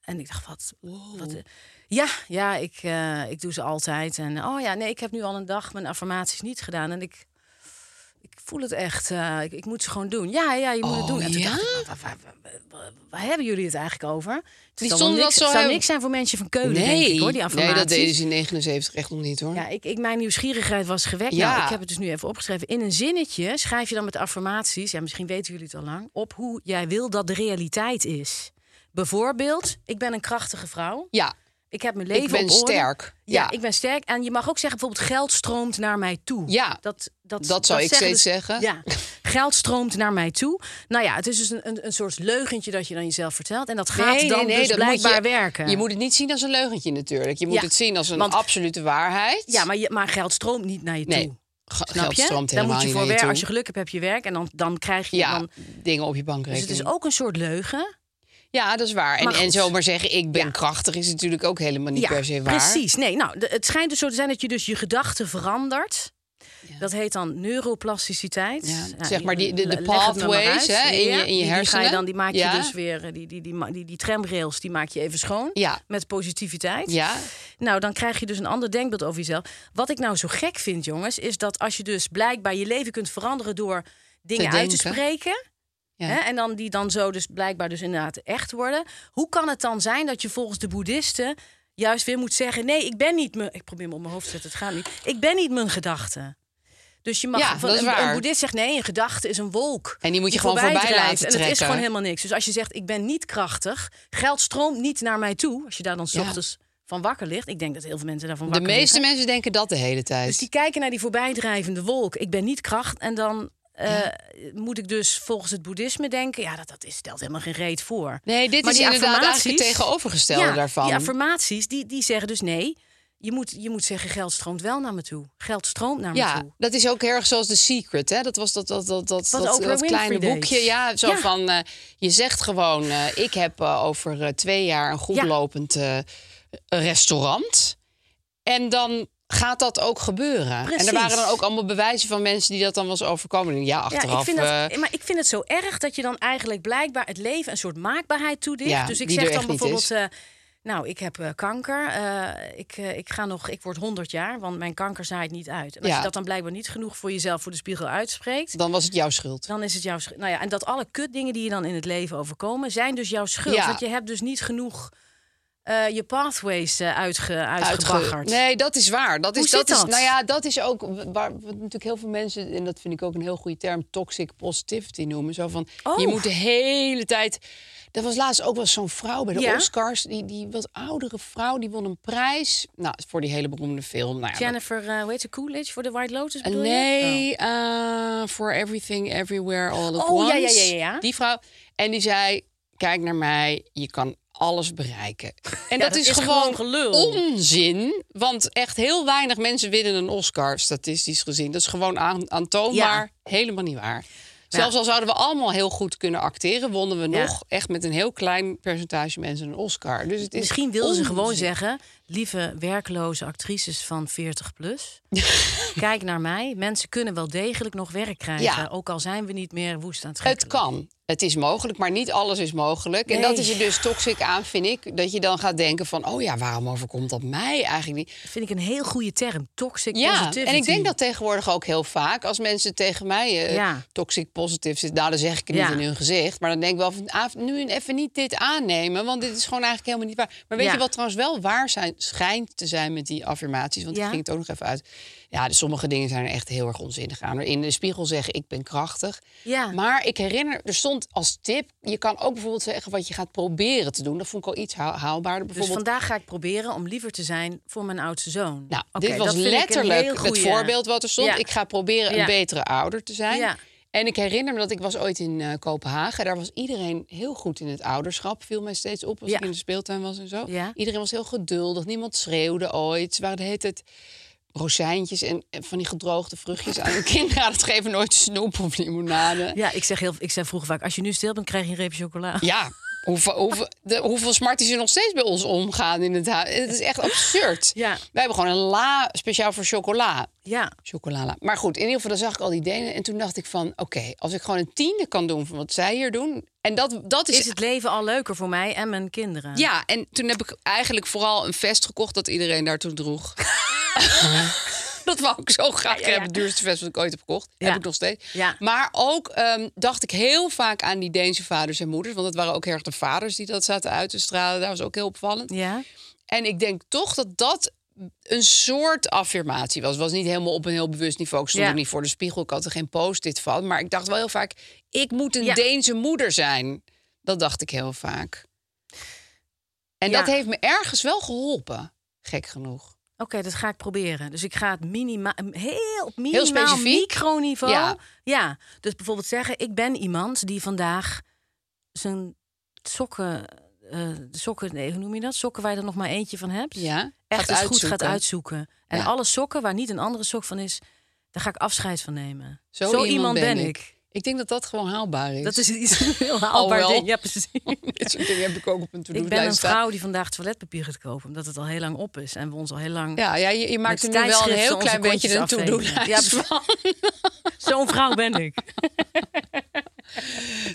[SPEAKER 1] En ik dacht, wat? wat eh, ja, ja ik, ik doe ze altijd. En oh ja, nee, ik heb nu al een dag mijn affirmaties niet gedaan. En ik, ik voel het echt. eh, ik, ik moet ze gewoon doen. Ja, ja, je moet het
[SPEAKER 2] Oh,
[SPEAKER 1] doen. En toen
[SPEAKER 2] ja?
[SPEAKER 1] dacht ik, waar, waar, waar- waar- waar hebben jullie het eigenlijk over? Het
[SPEAKER 2] stonden
[SPEAKER 1] niks,
[SPEAKER 2] zo
[SPEAKER 1] zou niks zijn voor mensen van Keulen, denk ik, hoor, die
[SPEAKER 2] nee, dat deden ze in 79 echt nog niet hoor.
[SPEAKER 1] Ja, ik, ik, mijn nieuwsgierigheid was gewekt.
[SPEAKER 2] Ja.
[SPEAKER 1] Nou, ik heb het dus nu even opgeschreven. In een zinnetje schrijf je dan met affirmaties, ja, misschien weten jullie het al lang, op hoe jij wil dat de realiteit is. Bijvoorbeeld, ik ben een krachtige vrouw.
[SPEAKER 2] Ja,
[SPEAKER 1] Ik heb mijn leven
[SPEAKER 2] ik ben
[SPEAKER 1] op orde.
[SPEAKER 2] sterk.
[SPEAKER 1] Ja,
[SPEAKER 2] Ja,
[SPEAKER 1] ik ben sterk. En je mag ook zeggen, bijvoorbeeld, geld stroomt naar mij toe.
[SPEAKER 2] Ja,
[SPEAKER 1] dat, dat,
[SPEAKER 2] dat zou ik steeds
[SPEAKER 1] dus-
[SPEAKER 2] zeggen.
[SPEAKER 1] Ja, geld stroomt naar mij toe. Nou ja, het is dus een, een, een soort leugentje dat je dan jezelf vertelt. En dat gaat dan dus blijkbaar
[SPEAKER 2] je,
[SPEAKER 1] werken.
[SPEAKER 2] Je moet het niet zien als een leugentje natuurlijk. Je moet
[SPEAKER 1] Ja,
[SPEAKER 2] het zien als een
[SPEAKER 1] want-
[SPEAKER 2] absolute waarheid.
[SPEAKER 1] Ja, maar, je, maar geld stroomt niet naar je toe. Snap
[SPEAKER 2] geld
[SPEAKER 1] je?
[SPEAKER 2] stroomt
[SPEAKER 1] Dan
[SPEAKER 2] helemaal
[SPEAKER 1] moet je
[SPEAKER 2] niet
[SPEAKER 1] voor
[SPEAKER 2] naar
[SPEAKER 1] werk.
[SPEAKER 2] toe.
[SPEAKER 1] Als je geluk hebt, heb je werk. En dan, dan krijg je
[SPEAKER 2] ja,
[SPEAKER 1] dan.
[SPEAKER 2] dingen op je
[SPEAKER 1] Dus
[SPEAKER 2] bankrekening.
[SPEAKER 1] het is ook een soort leugen.
[SPEAKER 2] Ja, dat is waar. En, en zomaar zeggen, ik ben
[SPEAKER 1] Ja.
[SPEAKER 2] krachtig, is natuurlijk ook helemaal niet
[SPEAKER 1] ja,
[SPEAKER 2] per se waar.
[SPEAKER 1] precies. Nee, nou, het schijnt dus zo te zijn dat je dus je gedachten verandert. Dat heet dan neuroplasticiteit.
[SPEAKER 2] Ja,
[SPEAKER 1] Nou,
[SPEAKER 2] zeg maar die- de- pathways, hè, in je- in je
[SPEAKER 1] die- Die, ga je
[SPEAKER 2] hersenen.
[SPEAKER 1] dan, die maak je
[SPEAKER 2] Ja.
[SPEAKER 1] dus weer, eh, die, die, die, die, die tramrails, die maak je even schoon.
[SPEAKER 2] Ja.
[SPEAKER 1] Met positiviteit.
[SPEAKER 2] Ja,
[SPEAKER 1] Nou, dan krijg je dus een ander denkbeeld over jezelf. Wat ik nou zo gek vind, jongens, is dat als je dus blijkbaar je leven kunt veranderen door dingen uit te spreken.
[SPEAKER 2] Ja.
[SPEAKER 1] Hè, en dan die dan zo dus blijkbaar dus inderdaad echt worden. Hoe kan het dan zijn dat je volgens de boeddhisten juist weer moet zeggen: nee, ik ben niet mijn. Ik probeer me op mijn hoofd te zetten, het gaat niet. Ik ben niet mijn gedachten. Dus je mag
[SPEAKER 2] Ja,
[SPEAKER 1] van, een, boeddhist zegt nee, een gedachte is een wolk.
[SPEAKER 2] En die moet je
[SPEAKER 1] die
[SPEAKER 2] gewoon voorbij
[SPEAKER 1] drijft.
[SPEAKER 2] laten
[SPEAKER 1] En het is gewoon helemaal niks. Dus als je zegt ik ben niet krachtig, geld stroomt niet naar mij toe. Als je daar dan 's
[SPEAKER 2] Ja.
[SPEAKER 1] ochtends van wakker ligt. Ik denk dat heel veel mensen daarvan
[SPEAKER 2] De
[SPEAKER 1] wakker
[SPEAKER 2] meeste
[SPEAKER 1] liggen.
[SPEAKER 2] mensen denken dat de hele tijd.
[SPEAKER 1] Dus die kijken naar die voorbijdrijvende wolk. Ik ben niet kracht. En dan eh, moet ik dus volgens het boeddhisme denken... ja, dat, dat is, stelt helemaal geen reet voor.
[SPEAKER 2] Nee, dit
[SPEAKER 1] Maar
[SPEAKER 2] is
[SPEAKER 1] die
[SPEAKER 2] inderdaad het tegenovergestelde
[SPEAKER 1] ja,
[SPEAKER 2] daarvan.
[SPEAKER 1] Die affirmaties, die, die zeggen dus nee... Je moet, je moet zeggen, geld stroomt wel naar me toe. Geld stroomt naar me
[SPEAKER 2] Ja,
[SPEAKER 1] toe.
[SPEAKER 2] dat is ook erg zoals The Secret. Hè? Dat was dat, dat, dat, dat,
[SPEAKER 1] Wat
[SPEAKER 2] dat, dat kleine
[SPEAKER 1] deed.
[SPEAKER 2] boekje. Ja, zo
[SPEAKER 1] Ja.
[SPEAKER 2] van, eh, je zegt gewoon... eh, ik heb over twee jaar een goed
[SPEAKER 1] Ja.
[SPEAKER 2] lopend eh, restaurant. En dan gaat dat ook gebeuren. En er waren dan ook allemaal bewijzen van mensen... die dat dan was overkomen. En Ja, achteraf...
[SPEAKER 1] Ja, ik vind dat,
[SPEAKER 2] eh,
[SPEAKER 1] maar ik vind het zo erg dat je dan eigenlijk blijkbaar het leven een soort maakbaarheid toedicht.
[SPEAKER 2] Ja,
[SPEAKER 1] dus ik zeg dan bijvoorbeeld. eh, nou, ik heb eh, kanker. ik, ik ga nog, ik word 100 jaar, want mijn kanker zaait niet uit. En als
[SPEAKER 2] Ja.
[SPEAKER 1] je dat dan blijkbaar niet genoeg voor jezelf voor de spiegel uitspreekt,
[SPEAKER 2] dan was het jouw schuld.
[SPEAKER 1] dan is het jouw schuld. Nou ja, en dat alle kutdingen die je dan in het leven overkomen, zijn dus jouw schuld. Want je hebt dus niet genoeg eh, je pathways eh, uitge, uitgebaggerd.
[SPEAKER 2] Nee, dat is waar. Dat is, dat is,
[SPEAKER 1] dat?
[SPEAKER 2] Nou ja, dat is ook waar wat natuurlijk heel veel mensen, en dat vind ik ook een heel goede term, toxic positivity noemen. Zo van,
[SPEAKER 1] Oh.
[SPEAKER 2] je moet de hele tijd. Er was laatst ook wel zo'n vrouw bij de
[SPEAKER 1] Ja?
[SPEAKER 2] Oscars, die, die wat oudere vrouw, die won een prijs. Nou, voor die hele beroemde film. Nou ja,
[SPEAKER 1] Jennifer, eh hoe heet ze, Coolidge voor de White Lotus
[SPEAKER 2] dat-
[SPEAKER 1] bedoel
[SPEAKER 2] nee, For Everything, Everywhere, All at
[SPEAKER 1] Oh,
[SPEAKER 2] Once.
[SPEAKER 1] ja, ja, ja, ja.
[SPEAKER 2] Die vrouw. En die zei, kijk naar mij, je kan alles bereiken. [laughs] En
[SPEAKER 1] Ja,
[SPEAKER 2] dat,
[SPEAKER 1] dat
[SPEAKER 2] is,
[SPEAKER 1] is
[SPEAKER 2] gewoon onzin. Want echt heel weinig mensen winnen een Oscar, statistisch gezien. Dat is gewoon aan, aantoonbaar helemaal niet waar. Zelfs al zouden we allemaal heel goed kunnen acteren, wonnen we
[SPEAKER 1] Ja.
[SPEAKER 2] nog echt met een heel klein percentage mensen een Oscar. Dus het is
[SPEAKER 1] Misschien wilden ze gewoon zeggen: lieve werkloze actrices van 40 plus, [laughs] kijk naar mij. Mensen kunnen wel degelijk nog werk krijgen,
[SPEAKER 2] Ja.
[SPEAKER 1] ook al zijn we niet meer woest aan het
[SPEAKER 2] Het
[SPEAKER 1] trekken.
[SPEAKER 2] kan. Het is mogelijk, maar niet alles is mogelijk. En dat is er dus toxic aan, vind ik. Dat je dan gaat denken van... oh ja, waarom overkomt dat mij eigenlijk niet?
[SPEAKER 1] Dat vind ik een heel goede term, toxic
[SPEAKER 2] Ja,
[SPEAKER 1] positivity.
[SPEAKER 2] en ik denk dat tegenwoordig ook heel vaak... als mensen tegen mij eh,
[SPEAKER 1] Ja.
[SPEAKER 2] toxic positief zitten... nou, dan zeg ik het
[SPEAKER 1] Ja.
[SPEAKER 2] niet in hun gezicht. Maar dan denk ik wel van, ah, nu even niet dit aannemen... want dit is gewoon eigenlijk helemaal niet waar. Maar weet je wat trouwens wel waar zijn, schijnt te zijn met die affirmaties? Want
[SPEAKER 1] Ja.
[SPEAKER 2] ik ging het ook nog even uit. Ja, dus sommige dingen zijn er echt heel erg onzinnig aan. In de spiegel zeggen, ik ben krachtig.
[SPEAKER 1] Ja.
[SPEAKER 2] Maar ik herinner, er stond als tip... je kan ook bijvoorbeeld zeggen wat je gaat proberen te doen. Dat vond ik al iets haal- haalbaarder.
[SPEAKER 1] Dus
[SPEAKER 2] Bijvoorbeeld,
[SPEAKER 1] vandaag ga ik proberen om liever te zijn voor mijn oudste zoon.
[SPEAKER 2] nou, dit was letterlijk het voorbeeld wat er stond.
[SPEAKER 1] Ja.
[SPEAKER 2] Ik ga proberen een betere ouder te zijn. En ik herinner me dat ik was ooit in eh, Kopenhagen. Daar was iedereen heel goed in het ouderschap. Viel mij steeds op als
[SPEAKER 1] Ja.
[SPEAKER 2] ik in de speeltuin was en zo.
[SPEAKER 1] Ja.
[SPEAKER 2] Iedereen was heel geduldig. Niemand schreeuwde ooit. Ze waren de hele tijd rozijntjes en en van die gedroogde vruchtjes aan hun [laughs] kinderen het geven. Nooit snoep of limonade.
[SPEAKER 1] Ja, ik zeg, heel, ik zeg vroeger vaak, als je nu stil bent, krijg je een reep chocola.
[SPEAKER 2] Ja, [laughs] hoeveel, hoeveel, de, hoeveel smarties er nog steeds bij ons omgaan in het huis. Het is echt absurd.
[SPEAKER 1] Ja.
[SPEAKER 2] Wij hebben gewoon een la speciaal voor chocola.
[SPEAKER 1] Ja,
[SPEAKER 2] Chocolala. Maar goed, in ieder geval, dan zag ik al die delen. En toen dacht ik van, oké, als ik gewoon een tiende kan doen van wat zij hier doen. En dat, dat is...
[SPEAKER 1] is het leven al leuker voor mij en mijn kinderen.
[SPEAKER 2] Ja, en toen heb ik eigenlijk vooral een vest gekocht dat iedereen daartoe droeg. [laughs] dat wou ik zo graag hebben. Het duurste vest wat ik ooit heb gekocht. Heb ik nog steeds. Maar ook ehm, dacht ik heel vaak aan die Deense vaders en moeders. Want het waren ook heel erg de vaders die dat zaten uit te stralen. Dat was ook heel opvallend.
[SPEAKER 1] Ja?
[SPEAKER 2] En ik denk toch dat dat een soort affirmatie was. Het was niet helemaal op een heel bewust niveau. Ik stond
[SPEAKER 1] Ja.
[SPEAKER 2] ook niet voor de spiegel. Ik had er geen post-it van. Maar ik dacht wel heel vaak... ik moet een
[SPEAKER 1] Ja.
[SPEAKER 2] Deense moeder zijn. Dat dacht ik heel vaak. En
[SPEAKER 1] Ja.
[SPEAKER 2] dat heeft me ergens wel geholpen. Gek genoeg.
[SPEAKER 1] Oké, dat ga ik proberen. Dus ik ga het minima heel op minimaal
[SPEAKER 2] specifiek?
[SPEAKER 1] microniveau.
[SPEAKER 2] Ja.
[SPEAKER 1] ja. Dus bijvoorbeeld zeggen, ik ben iemand die vandaag zijn sokken, eh, de sokken, nee, hoe noem je dat? Sokken waar je er nog maar eentje van hebt.
[SPEAKER 2] Ja,
[SPEAKER 1] Echt eens goed gaat uitzoeken. En
[SPEAKER 2] Ja.
[SPEAKER 1] alle sokken waar niet een andere sok van is, daar ga ik afscheid van nemen.
[SPEAKER 2] Zo,
[SPEAKER 1] Zo,
[SPEAKER 2] iemand, ben,
[SPEAKER 1] ben
[SPEAKER 2] ik.
[SPEAKER 1] ik.
[SPEAKER 2] Ik denk dat dat gewoon haalbaar is.
[SPEAKER 1] Dat is iets [laughs] heel haalbaar ding. Ja, precies. [laughs]
[SPEAKER 2] Dit soort dingen heb ik ook op een
[SPEAKER 1] Ik ben een vrouw die vandaag toiletpapier gaat kopen, omdat het al heel lang op is en we ons al heel lang.
[SPEAKER 2] Ja, ja je, je maakt er nu wel een heel klein beetje een to-do-lijst
[SPEAKER 1] afvegen. Ja,
[SPEAKER 2] van. [laughs]
[SPEAKER 1] Zo'n vrouw ben ik.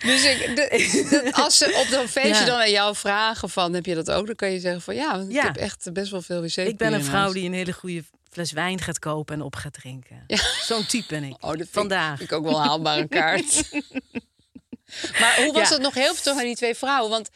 [SPEAKER 2] Dus ik, de- de- als ze op zo'n feestje
[SPEAKER 1] Ja.
[SPEAKER 2] dan aan jou vragen van... heb je dat ook? Dan kan je zeggen van ja, ik
[SPEAKER 1] Ja.
[SPEAKER 2] heb echt best wel veel wc
[SPEAKER 1] Ik ben een vrouw die een hele goede fles wijn gaat kopen en op gaat drinken. Zo'n type ben ik.
[SPEAKER 2] Oh, dat ik-
[SPEAKER 1] Vandaag.
[SPEAKER 2] Vind ik ook wel een haalbare kaart. [laughs] maar hoe was
[SPEAKER 1] Ja.
[SPEAKER 2] het nog heel veel toch aan die twee vrouwen? Want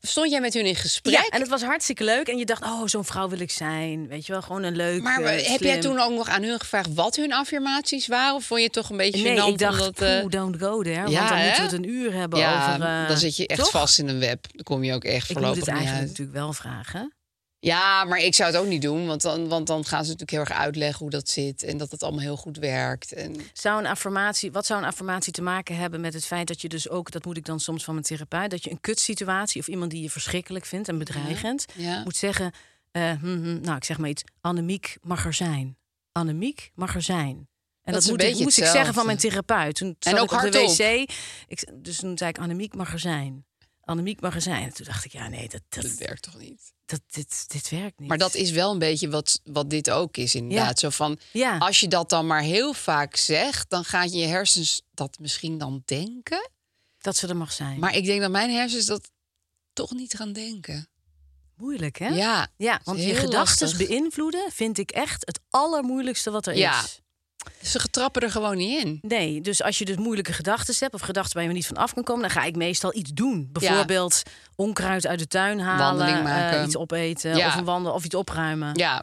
[SPEAKER 2] stond jij met hun in gesprek?
[SPEAKER 1] Ja, en het was hartstikke leuk. En je dacht, oh, zo'n vrouw wil ik zijn. Weet je wel, gewoon een leuk.
[SPEAKER 2] maar
[SPEAKER 1] eh,
[SPEAKER 2] heb jij toen ook nog aan hun gevraagd wat hun affirmaties waren? Of vond je het toch een beetje
[SPEAKER 1] Nee, ik dacht,
[SPEAKER 2] omdat... eh,
[SPEAKER 1] don't go there.
[SPEAKER 2] ja,
[SPEAKER 1] want dan
[SPEAKER 2] hè?
[SPEAKER 1] moeten we het een uur hebben
[SPEAKER 2] ja,
[SPEAKER 1] over... eh,
[SPEAKER 2] dan zit je echt
[SPEAKER 1] toch?
[SPEAKER 2] vast in een web. Dan kom je ook echt
[SPEAKER 1] Ik moet
[SPEAKER 2] voorlopig
[SPEAKER 1] het
[SPEAKER 2] niet
[SPEAKER 1] eigenlijk
[SPEAKER 2] uit.
[SPEAKER 1] natuurlijk wel vragen.
[SPEAKER 2] Ja, maar ik zou het ook niet doen. Want dan, want dan gaan ze natuurlijk heel erg uitleggen hoe dat zit. En dat het allemaal heel goed werkt. En
[SPEAKER 1] Zou een affirmatie, wat zou een affirmatie te maken hebben met het feit dat je dus ook, dat moet ik dan soms van mijn therapeut, dat je een kutsituatie of iemand die je verschrikkelijk vindt en bedreigend,
[SPEAKER 2] Ja.
[SPEAKER 1] moet zeggen, eh, hm, hm, nou ik zeg maar iets, Annemiek mag er zijn. Annemiek mag er zijn. En
[SPEAKER 2] Dat
[SPEAKER 1] moet ik, moest ik zeggen van mijn therapeut. Toen zat
[SPEAKER 2] ook
[SPEAKER 1] op de wc. Ik, dus toen zei ik, Annemiek mag er zijn. Annemiek mag zijn. En toen dacht ik, ja nee, dat, dat,
[SPEAKER 2] dat werkt toch niet?
[SPEAKER 1] dat, dit, dit werkt niet.
[SPEAKER 2] Maar dat is wel een beetje wat, wat dit ook is, inderdaad. Zo van,
[SPEAKER 1] Ja.
[SPEAKER 2] als je dat dan maar heel vaak zegt... dan gaat je hersens dat misschien dan denken.
[SPEAKER 1] dat ze er mag zijn.
[SPEAKER 2] Maar ik denk dat mijn hersens dat toch niet gaan denken.
[SPEAKER 1] Moeilijk, hè?
[SPEAKER 2] Ja,
[SPEAKER 1] Ja, want je gedachten beïnvloeden vind ik echt het allermoeilijkste wat er
[SPEAKER 2] Ja.
[SPEAKER 1] is.
[SPEAKER 2] Ze trappen er gewoon niet in.
[SPEAKER 1] Nee, dus als je dus moeilijke gedachten hebt of gedachten waar je niet van af kan komen, dan ga ik meestal iets doen. Bijvoorbeeld onkruid uit de tuin halen,
[SPEAKER 2] Wandeling
[SPEAKER 1] eh,
[SPEAKER 2] maken.
[SPEAKER 1] iets opeten
[SPEAKER 2] Ja.
[SPEAKER 1] of een wandel of iets opruimen.
[SPEAKER 2] Ja,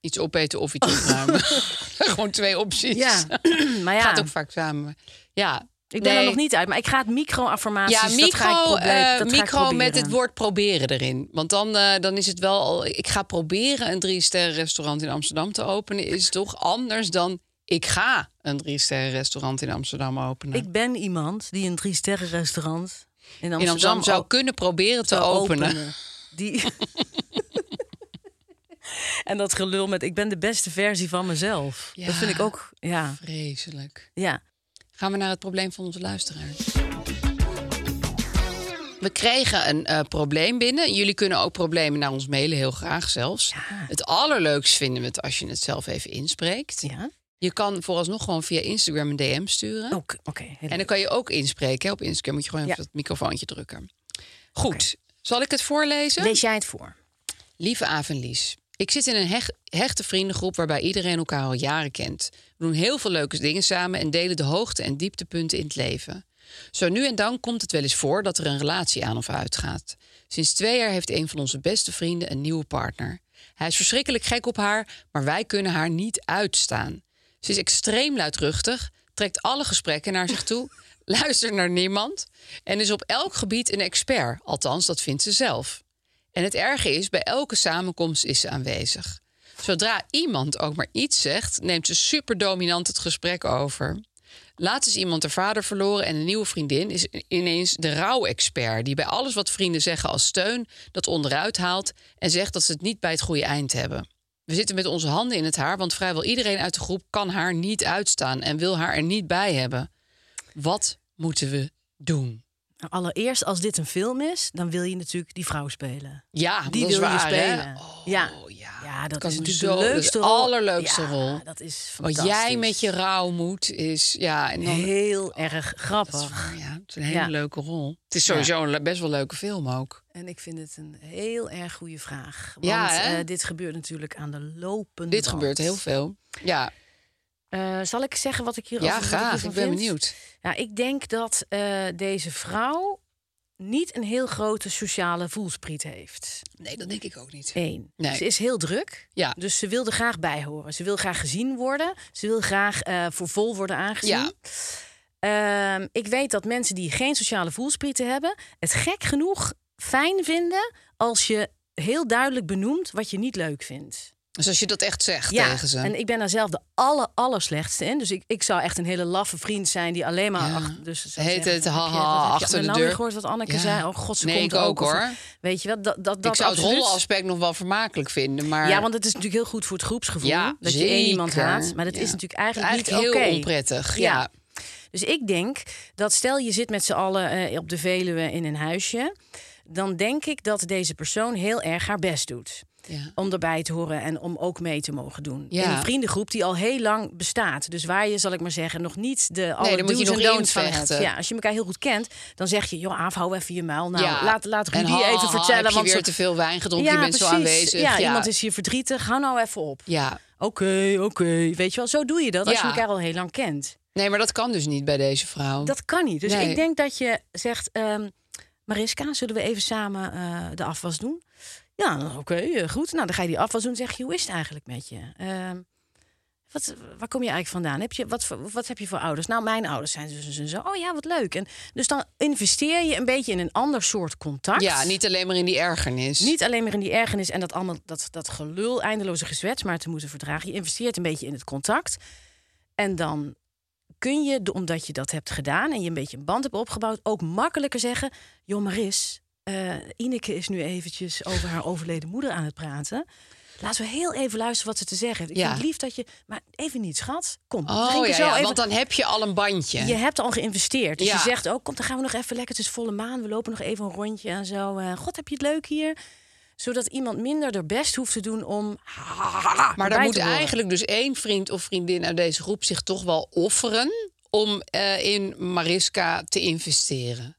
[SPEAKER 2] iets opeten of iets opruimen. [laughs] [laughs] gewoon twee opties.
[SPEAKER 1] Ja, [clears throat] maar ja,
[SPEAKER 2] Gaat ook vaak samen. Ja,
[SPEAKER 1] ik ben er nog niet uit, maar ik ga het micro-affirmaties.
[SPEAKER 2] Ja,
[SPEAKER 1] dat ga ik
[SPEAKER 2] micro, eh,
[SPEAKER 1] dat ga ik
[SPEAKER 2] micro met het woord proberen erin. Want dan, eh, dan is het wel al... Ik ga proberen een drie-sterren restaurant in Amsterdam te openen. Is toch anders dan ik ga een drie-sterren restaurant in Amsterdam openen.
[SPEAKER 1] Ik ben iemand die een drie-sterren restaurant in Amsterdam,
[SPEAKER 2] in Amsterdam zou kunnen proberen te openen.
[SPEAKER 1] Die... [laughs] en dat gelul met ik ben de beste versie van mezelf.
[SPEAKER 2] Ja.
[SPEAKER 1] Dat vind ik ook, ja,
[SPEAKER 2] Vreselijk.
[SPEAKER 1] ja.
[SPEAKER 2] Gaan we naar het probleem van onze luisteraars. We kregen een eh, probleem binnen. Jullie kunnen ook problemen naar ons mailen, heel graag zelfs. Het allerleukst vinden we het als je het zelf even inspreekt.
[SPEAKER 1] Ja,
[SPEAKER 2] Je kan vooralsnog gewoon via Instagram een DM sturen.
[SPEAKER 1] ook, oké.
[SPEAKER 2] En dan kan je ook inspreken. hè. Op Instagram moet je gewoon even
[SPEAKER 1] Ja.
[SPEAKER 2] dat microfoontje drukken. Goed, zal ik het voorlezen?
[SPEAKER 1] Lees jij het voor?
[SPEAKER 2] Lieve Aaf en Lies, ik zit in een hech- hechte vriendengroep waarbij iedereen elkaar al jaren kent. We doen heel veel leuke dingen samen en delen de hoogte- en dieptepunten in het leven. Zo nu en dan komt het wel eens voor dat er een relatie aan of uitgaat. Sinds twee jaar heeft een van onze beste vrienden een nieuwe partner. Hij is verschrikkelijk gek op haar, maar wij kunnen haar niet uitstaan. Ze is extreem luidruchtig, trekt alle gesprekken naar zich toe, [laughs] luistert naar niemand en is op elk gebied een expert. Althans, dat vindt ze zelf. En het erge is, bij elke samenkomst is ze aanwezig. Zodra iemand ook maar iets zegt, neemt ze super dominant het gesprek over. Laatst is iemand haar vader verloren en een nieuwe vriendin is ineens de rouwexpert... die bij alles wat vrienden zeggen als steun dat onderuit haalt... en zegt dat ze het niet bij het goede eind hebben. We zitten met onze handen in het haar, want vrijwel iedereen uit de groep... kan haar niet uitstaan en wil haar er niet bij hebben. Wat moeten we doen?
[SPEAKER 1] Allereerst, als dit een film is, dan wil je natuurlijk die vrouw spelen.
[SPEAKER 2] Ja,
[SPEAKER 1] Die
[SPEAKER 2] dat is
[SPEAKER 1] wil
[SPEAKER 2] waar,
[SPEAKER 1] je
[SPEAKER 2] hè?
[SPEAKER 1] spelen.
[SPEAKER 2] Oh,
[SPEAKER 1] ja.
[SPEAKER 2] ja.
[SPEAKER 1] ja, dat is natuurlijk
[SPEAKER 2] zo-
[SPEAKER 1] de
[SPEAKER 2] is
[SPEAKER 1] leukste rol.
[SPEAKER 2] allerleukste
[SPEAKER 1] Ja,
[SPEAKER 2] rol.
[SPEAKER 1] Dat is
[SPEAKER 2] Wat jij met je rouw moet, is... Ja, en dan,
[SPEAKER 1] Heel erg grappig.
[SPEAKER 2] Is waar, ja. Het is een hele
[SPEAKER 1] Ja.
[SPEAKER 2] leuke rol. Het is sowieso een best wel leuke film ook.
[SPEAKER 1] En ik vind het een heel erg goede vraag. Want
[SPEAKER 2] Ja,
[SPEAKER 1] eh, dit gebeurt natuurlijk aan de lopende
[SPEAKER 2] Dit
[SPEAKER 1] band.
[SPEAKER 2] gebeurt heel veel. Ja,
[SPEAKER 1] Eh, zal ik zeggen wat ik hier
[SPEAKER 2] ja
[SPEAKER 1] wat ik
[SPEAKER 2] graag. Ik ben
[SPEAKER 1] vind?
[SPEAKER 2] benieuwd.
[SPEAKER 1] Ja, ik denk dat eh, deze vrouw niet een heel grote sociale voelspriet heeft.
[SPEAKER 2] Nee, dat denk ik ook niet.
[SPEAKER 1] Eén.
[SPEAKER 2] Nee.
[SPEAKER 1] Ze is heel druk.
[SPEAKER 2] Ja.
[SPEAKER 1] Dus ze wil er graag bij horen. Ze wil graag gezien worden. Ze wil graag eh, voor vol worden aangezien.
[SPEAKER 2] Ja.
[SPEAKER 1] Ehm, ik weet dat mensen die geen sociale voelsprieten hebben... het gek genoeg fijn vinden als je heel duidelijk benoemt wat je niet leuk vindt.
[SPEAKER 2] Dus als je dat echt zegt
[SPEAKER 1] Ja,
[SPEAKER 2] tegen ze.
[SPEAKER 1] en ik ben daar zelf de aller, allerslechtste in. Dus ik, ik zou echt een hele laffe vriend zijn die alleen maar...
[SPEAKER 2] Ja.
[SPEAKER 1] Achter, dus
[SPEAKER 2] Heet het haha
[SPEAKER 1] je
[SPEAKER 2] achter de
[SPEAKER 1] nou
[SPEAKER 2] deur?
[SPEAKER 1] weer gehoord wat Anneke
[SPEAKER 2] Ja.
[SPEAKER 1] zei? Oh god, ze
[SPEAKER 2] Nee,
[SPEAKER 1] komt
[SPEAKER 2] ik ook,
[SPEAKER 1] ook. Of-
[SPEAKER 2] hoor.
[SPEAKER 1] Weet je wat? Dat, dat, dat
[SPEAKER 2] ik zou het
[SPEAKER 1] absoluut.
[SPEAKER 2] rolleraspect nog wel vermakelijk vinden, maar...
[SPEAKER 1] Ja, want het is natuurlijk heel goed voor het groepsgevoel.
[SPEAKER 2] Ja,
[SPEAKER 1] dat je één iemand haat. Maar dat is natuurlijk eigenlijk,
[SPEAKER 2] Eigenlijk
[SPEAKER 1] niet
[SPEAKER 2] heel onprettig.
[SPEAKER 1] Ja.
[SPEAKER 2] Ja.
[SPEAKER 1] Dus ik denk dat stel je zit met z'n allen eh, op de Veluwe in een huisje... dan denk ik dat deze persoon heel erg haar best doet.
[SPEAKER 2] Ja.
[SPEAKER 1] Om erbij te horen en om ook mee te mogen doen.
[SPEAKER 2] Ja.
[SPEAKER 1] In een vriendengroep die al heel lang bestaat. Dus waar je, zal ik maar zeggen, nog niet de alle
[SPEAKER 2] je
[SPEAKER 1] do's en don'ts van hebt. Ja, als je elkaar heel goed kent, dan zeg je... joh, Aaf, hou even je muil. Nou,
[SPEAKER 2] Ja.
[SPEAKER 1] laat, laat
[SPEAKER 2] En
[SPEAKER 1] Rudy
[SPEAKER 2] ha,
[SPEAKER 1] even vertellen.
[SPEAKER 2] Heb je
[SPEAKER 1] want
[SPEAKER 2] weer
[SPEAKER 1] zo-
[SPEAKER 2] te veel wijn gedronken? je bent zo aanwezig.
[SPEAKER 1] Ja, iemand is hier verdrietig. Hou nou even op.
[SPEAKER 2] Ja.
[SPEAKER 1] Oké, oké. Weet je wel, zo doe je dat als je elkaar al heel lang kent.
[SPEAKER 2] Nee, maar dat kan dus niet bij deze vrouw.
[SPEAKER 1] Dat kan niet. Dus
[SPEAKER 2] Nee.
[SPEAKER 1] ik denk dat je zegt... ehm, Mariska, zullen we even samen eh, de afwas doen? Ja, oké, eh, goed. Nou, dan ga je die afwas doen en zeg je... hoe is het eigenlijk met je? Ehm, wat, waar kom je eigenlijk vandaan? Heb je, wat, wat heb je voor ouders? Nou, mijn ouders zijn dus en zo. Oh ja, wat leuk. En dus dan investeer je een beetje in een ander soort contact.
[SPEAKER 2] Ja, niet alleen maar in die ergernis.
[SPEAKER 1] Niet alleen maar in die ergernis en dat allemaal dat, dat gelul, eindeloze gezwets, maar te moeten verdragen. Je investeert een beetje in het contact. En dan kun je, omdat je dat hebt gedaan en je een beetje een band hebt opgebouwd, ook makkelijker zeggen: Joh, Maris, eh Ineke is nu eventjes over haar overleden moeder aan het praten. Laten we heel even luisteren wat ze te zeggen heeft. Ik
[SPEAKER 2] Ja.
[SPEAKER 1] vind het lief dat je. Maar even niet, schat. Kom.
[SPEAKER 2] Oh ja,
[SPEAKER 1] zo
[SPEAKER 2] ja,
[SPEAKER 1] even-
[SPEAKER 2] want dan heb je al een bandje.
[SPEAKER 1] je hebt al geïnvesteerd. Dus je zegt ook, kom, dan gaan we nog even lekker. Het is volle maan. We lopen nog even een rondje en zo. Eh, God, heb je het leuk hier? Zodat iemand minder er best hoeft te doen om. [laughs]
[SPEAKER 2] Maar dan moet eigenlijk dus één vriend of vriendin uit deze groep zich toch wel offeren om eh, in Mariska te investeren.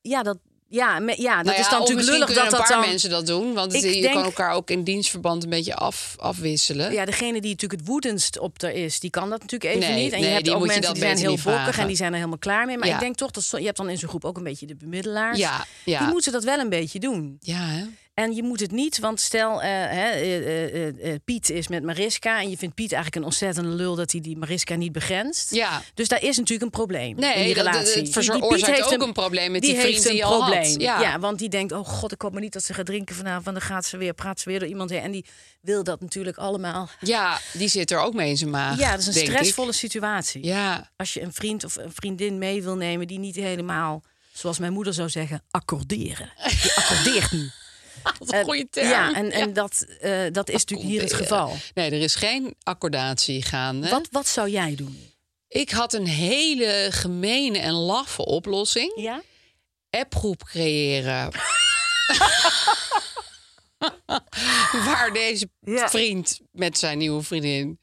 [SPEAKER 1] Ja, dat, ja, me- ja, dat
[SPEAKER 2] Nou
[SPEAKER 1] is dan natuurlijk lullig dat
[SPEAKER 2] een
[SPEAKER 1] dat
[SPEAKER 2] paar
[SPEAKER 1] dan.
[SPEAKER 2] mensen dat doen, want het- je
[SPEAKER 1] denk-
[SPEAKER 2] kan elkaar ook in dienstverband een beetje af, afwisselen.
[SPEAKER 1] Ja, degene die natuurlijk het woedendst op er is, die kan dat natuurlijk even
[SPEAKER 2] Nee,
[SPEAKER 1] niet. En
[SPEAKER 2] nee,
[SPEAKER 1] je hebt ook mensen die zijn heel
[SPEAKER 2] vragen.
[SPEAKER 1] en die zijn er helemaal klaar mee. Maar
[SPEAKER 2] Ja.
[SPEAKER 1] ik denk toch dat je hebt dan in zo'n groep ook een beetje de bemiddelaars.
[SPEAKER 2] Ja, ja.
[SPEAKER 1] Die moeten dat wel een beetje doen.
[SPEAKER 2] Ja, hè?
[SPEAKER 1] En je moet het niet, want stel, eh, eh, eh, Piet is met Mariska en je vindt Piet eigenlijk een ontzettende lul dat hij die Mariska niet begrenst.
[SPEAKER 2] Ja.
[SPEAKER 1] Dus daar is natuurlijk een probleem
[SPEAKER 2] Nee,
[SPEAKER 1] in die
[SPEAKER 2] dat- dat-
[SPEAKER 1] relatie.
[SPEAKER 2] het
[SPEAKER 1] Die- Piet heeft
[SPEAKER 2] ook een probleem met die
[SPEAKER 1] heeft
[SPEAKER 2] vriend die
[SPEAKER 1] een
[SPEAKER 2] had.
[SPEAKER 1] probleem.
[SPEAKER 2] Ja.
[SPEAKER 1] want die denkt, oh god, ik hoop maar niet dat ze gaat drinken vanavond. Dan gaat ze weer, praat ze weer door iemand heen. En die wil dat natuurlijk allemaal.
[SPEAKER 2] ja, die zit er ook mee in zijn maag.
[SPEAKER 1] Ja, dat is een
[SPEAKER 2] ik.
[SPEAKER 1] stressvolle situatie.
[SPEAKER 2] Ja,
[SPEAKER 1] Als je een vriend of een vriendin mee wil nemen die niet helemaal, zoals mijn moeder zou zeggen, accorderen. [laughs] Die accordeert niet. [laughs]
[SPEAKER 2] wat een goede term.
[SPEAKER 1] Ja, en, en Dat, eh, dat is natuurlijk hier het geval.
[SPEAKER 2] Nee, er is geen accordatie gaande.
[SPEAKER 1] Wat, wat zou jij doen?
[SPEAKER 2] Ik had een hele gemene en laffe oplossing.
[SPEAKER 1] Ja?
[SPEAKER 2] Appgroep creëren. [laughs] Waar deze
[SPEAKER 1] Ja.
[SPEAKER 2] vriend met zijn nieuwe vriendin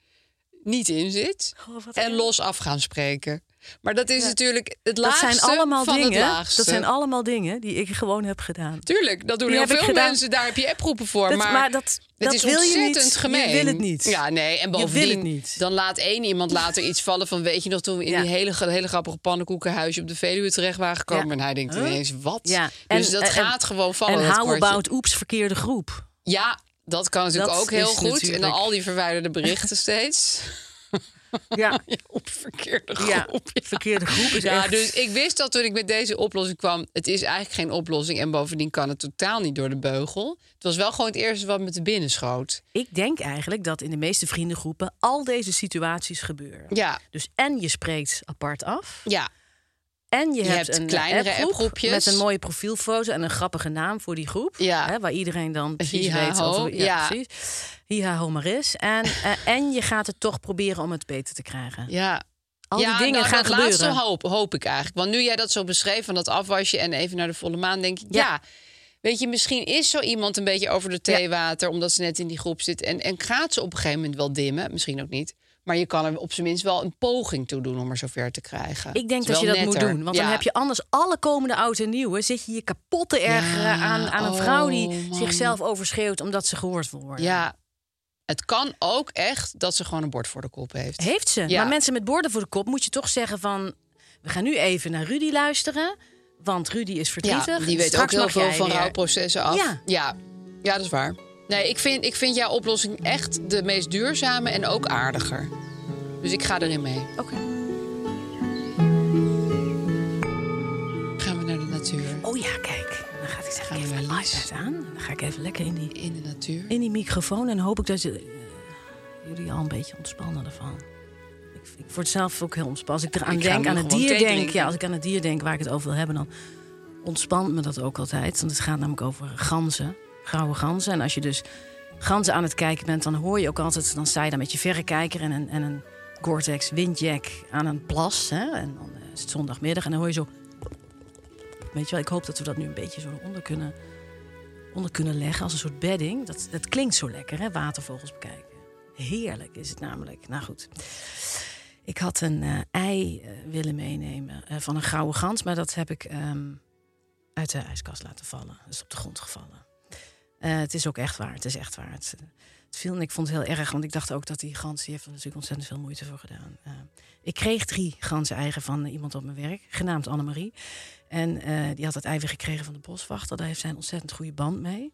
[SPEAKER 2] niet in zit.
[SPEAKER 1] Oh,
[SPEAKER 2] en los af gaan spreken. Maar dat is natuurlijk het
[SPEAKER 1] Dat
[SPEAKER 2] laagste
[SPEAKER 1] zijn allemaal
[SPEAKER 2] van het
[SPEAKER 1] dingen.
[SPEAKER 2] laagste.
[SPEAKER 1] Dat zijn allemaal dingen die ik gewoon heb gedaan.
[SPEAKER 2] Tuurlijk, dat doen
[SPEAKER 1] Die
[SPEAKER 2] heel veel mensen. Daar heb je appgroepen voor.
[SPEAKER 1] Dat-
[SPEAKER 2] maar,
[SPEAKER 1] maar dat-
[SPEAKER 2] het
[SPEAKER 1] dat
[SPEAKER 2] is
[SPEAKER 1] wil je
[SPEAKER 2] ontzettend.
[SPEAKER 1] Je
[SPEAKER 2] gemeen.
[SPEAKER 1] wil het niet.
[SPEAKER 2] Ja, nee. En bovendien,
[SPEAKER 1] het niet.
[SPEAKER 2] dan laat één iemand later iets vallen van... weet je nog, toen we in
[SPEAKER 1] Ja.
[SPEAKER 2] die hele, hele grappige pannenkoekenhuisje... op de Veluwe terecht waren gekomen.
[SPEAKER 1] Ja.
[SPEAKER 2] En hij denkt ineens, wat?
[SPEAKER 1] Ja.
[SPEAKER 2] Dus
[SPEAKER 1] En-
[SPEAKER 2] dat
[SPEAKER 1] en-
[SPEAKER 2] gaat gewoon vallen,
[SPEAKER 1] En
[SPEAKER 2] dat
[SPEAKER 1] how about oeps, verkeerde groep.
[SPEAKER 2] Ja, dat kan natuurlijk
[SPEAKER 1] Dat
[SPEAKER 2] ook heel goed. En dan al die verwijderde berichten steeds. [laughs] [laughs]
[SPEAKER 1] Ja,
[SPEAKER 2] Op verkeerde groep.
[SPEAKER 1] ja verkeerde groep is
[SPEAKER 2] Ja,
[SPEAKER 1] echt...
[SPEAKER 2] dus ik wist dat toen ik met deze oplossing kwam... het is eigenlijk geen oplossing en bovendien kan het totaal niet door de beugel. Het was wel gewoon het eerste wat me te binnen schoot.
[SPEAKER 1] Ik denk eigenlijk dat in de meeste vriendengroepen al deze situaties gebeuren.
[SPEAKER 2] Ja,
[SPEAKER 1] Dus en je spreekt apart af.
[SPEAKER 2] ja.
[SPEAKER 1] En je,
[SPEAKER 2] Je
[SPEAKER 1] hebt
[SPEAKER 2] hebt
[SPEAKER 1] een
[SPEAKER 2] kleinere
[SPEAKER 1] appgroep met een mooie profielfoto en een grappige naam voor die groep.
[SPEAKER 2] Ja.
[SPEAKER 1] Hè, waar iedereen dan precies weet over. Ja,
[SPEAKER 2] ja.
[SPEAKER 1] precies. Hiha ho maar is. En, eh, en je gaat het toch proberen om het beter te krijgen.
[SPEAKER 2] Ja.
[SPEAKER 1] Al
[SPEAKER 2] ja,
[SPEAKER 1] die dingen
[SPEAKER 2] nou,
[SPEAKER 1] gaan
[SPEAKER 2] dat
[SPEAKER 1] gebeuren.
[SPEAKER 2] laatste hoop, hoop ik eigenlijk. Want nu jij dat zo beschreef van dat afwasje en even naar de volle maan, denk ik, ja.
[SPEAKER 1] Ja.
[SPEAKER 2] Weet je, misschien is zo iemand een beetje over de theewater, omdat ze net in die groep zit. En, en gaat ze op een gegeven moment wel dimmen, misschien ook niet. Maar je kan er op zijn minst wel een poging toe doen om er zover te krijgen.
[SPEAKER 1] Ik denk dat je dat moet doen. Want
[SPEAKER 2] Ja.
[SPEAKER 1] dan heb je anders alle komende oud en nieuwe... zit je je kapot te ergeren
[SPEAKER 2] Ja,
[SPEAKER 1] aan, aan een vrouw die
[SPEAKER 2] oh, man.
[SPEAKER 1] zichzelf overschreeuwt... omdat ze gehoord wil worden.
[SPEAKER 2] Ja, het kan ook echt dat ze gewoon een bord voor de kop heeft.
[SPEAKER 1] Heeft ze.
[SPEAKER 2] Ja.
[SPEAKER 1] Maar mensen met borden voor de kop moet je toch zeggen van... we gaan nu even naar Rudy luisteren... want Rudy is verdrietig.
[SPEAKER 2] Ja, die weet
[SPEAKER 1] Straks
[SPEAKER 2] ook heel veel van
[SPEAKER 1] weer.
[SPEAKER 2] rouwprocessen af.
[SPEAKER 1] Ja.
[SPEAKER 2] ja. Ja, dat is waar. Nee, ik vind, ik vind jouw oplossing echt de meest duurzame en ook aardiger. Dus ik ga erin mee.
[SPEAKER 1] Oké.
[SPEAKER 2] Gaan we naar de natuur.
[SPEAKER 1] Oh ja, kijk. Dan ga ik zeg
[SPEAKER 2] Gaan
[SPEAKER 1] ik
[SPEAKER 2] we
[SPEAKER 1] even iPad aan. Dan ga ik even lekker in die,
[SPEAKER 2] In de natuur.
[SPEAKER 1] in die microfoon... en hoop ik dat eh, jullie al een beetje ontspannen ervan. Ik, ik word zelf ook heel ontspannen. Als ik eraan
[SPEAKER 2] Ik
[SPEAKER 1] denk, aan het dier denk... Ja, als ik aan het dier denk waar ik het over wil hebben... dan ontspant me dat ook altijd. Want het gaat namelijk over ganzen. Grauwe ganzen. En als je dus ganzen aan het kijken bent... dan hoor je ook altijd... dan sta je daar met je verrekijker en een, en een Gore-Tex windjack aan een plas. Hè? En dan eh, is het zondagmiddag en dan hoor je zo... Weet je wel, ik hoop dat we dat nu een beetje zo onder kunnen, onder kunnen leggen... als een soort bedding. Dat, dat klinkt zo lekker, hè? Watervogels bekijken. Heerlijk is het namelijk. Nou goed. Ik had een eh, ei eh, willen meenemen van een gouden gans... maar dat heb ik ehm, uit de ijskast laten vallen. Is op de grond gevallen. Eh, het is ook echt waar. Het is echt waar. Het, het viel en ik vond het heel erg, want ik dacht ook dat die gans... die heeft er natuurlijk ontzettend veel moeite voor gedaan. Eh, ik kreeg drie ganzen eigen van iemand op mijn werk, genaamd Annemarie. En eh, die had het ei weer gekregen van de boswachter. Daar heeft zij een ontzettend goede band mee.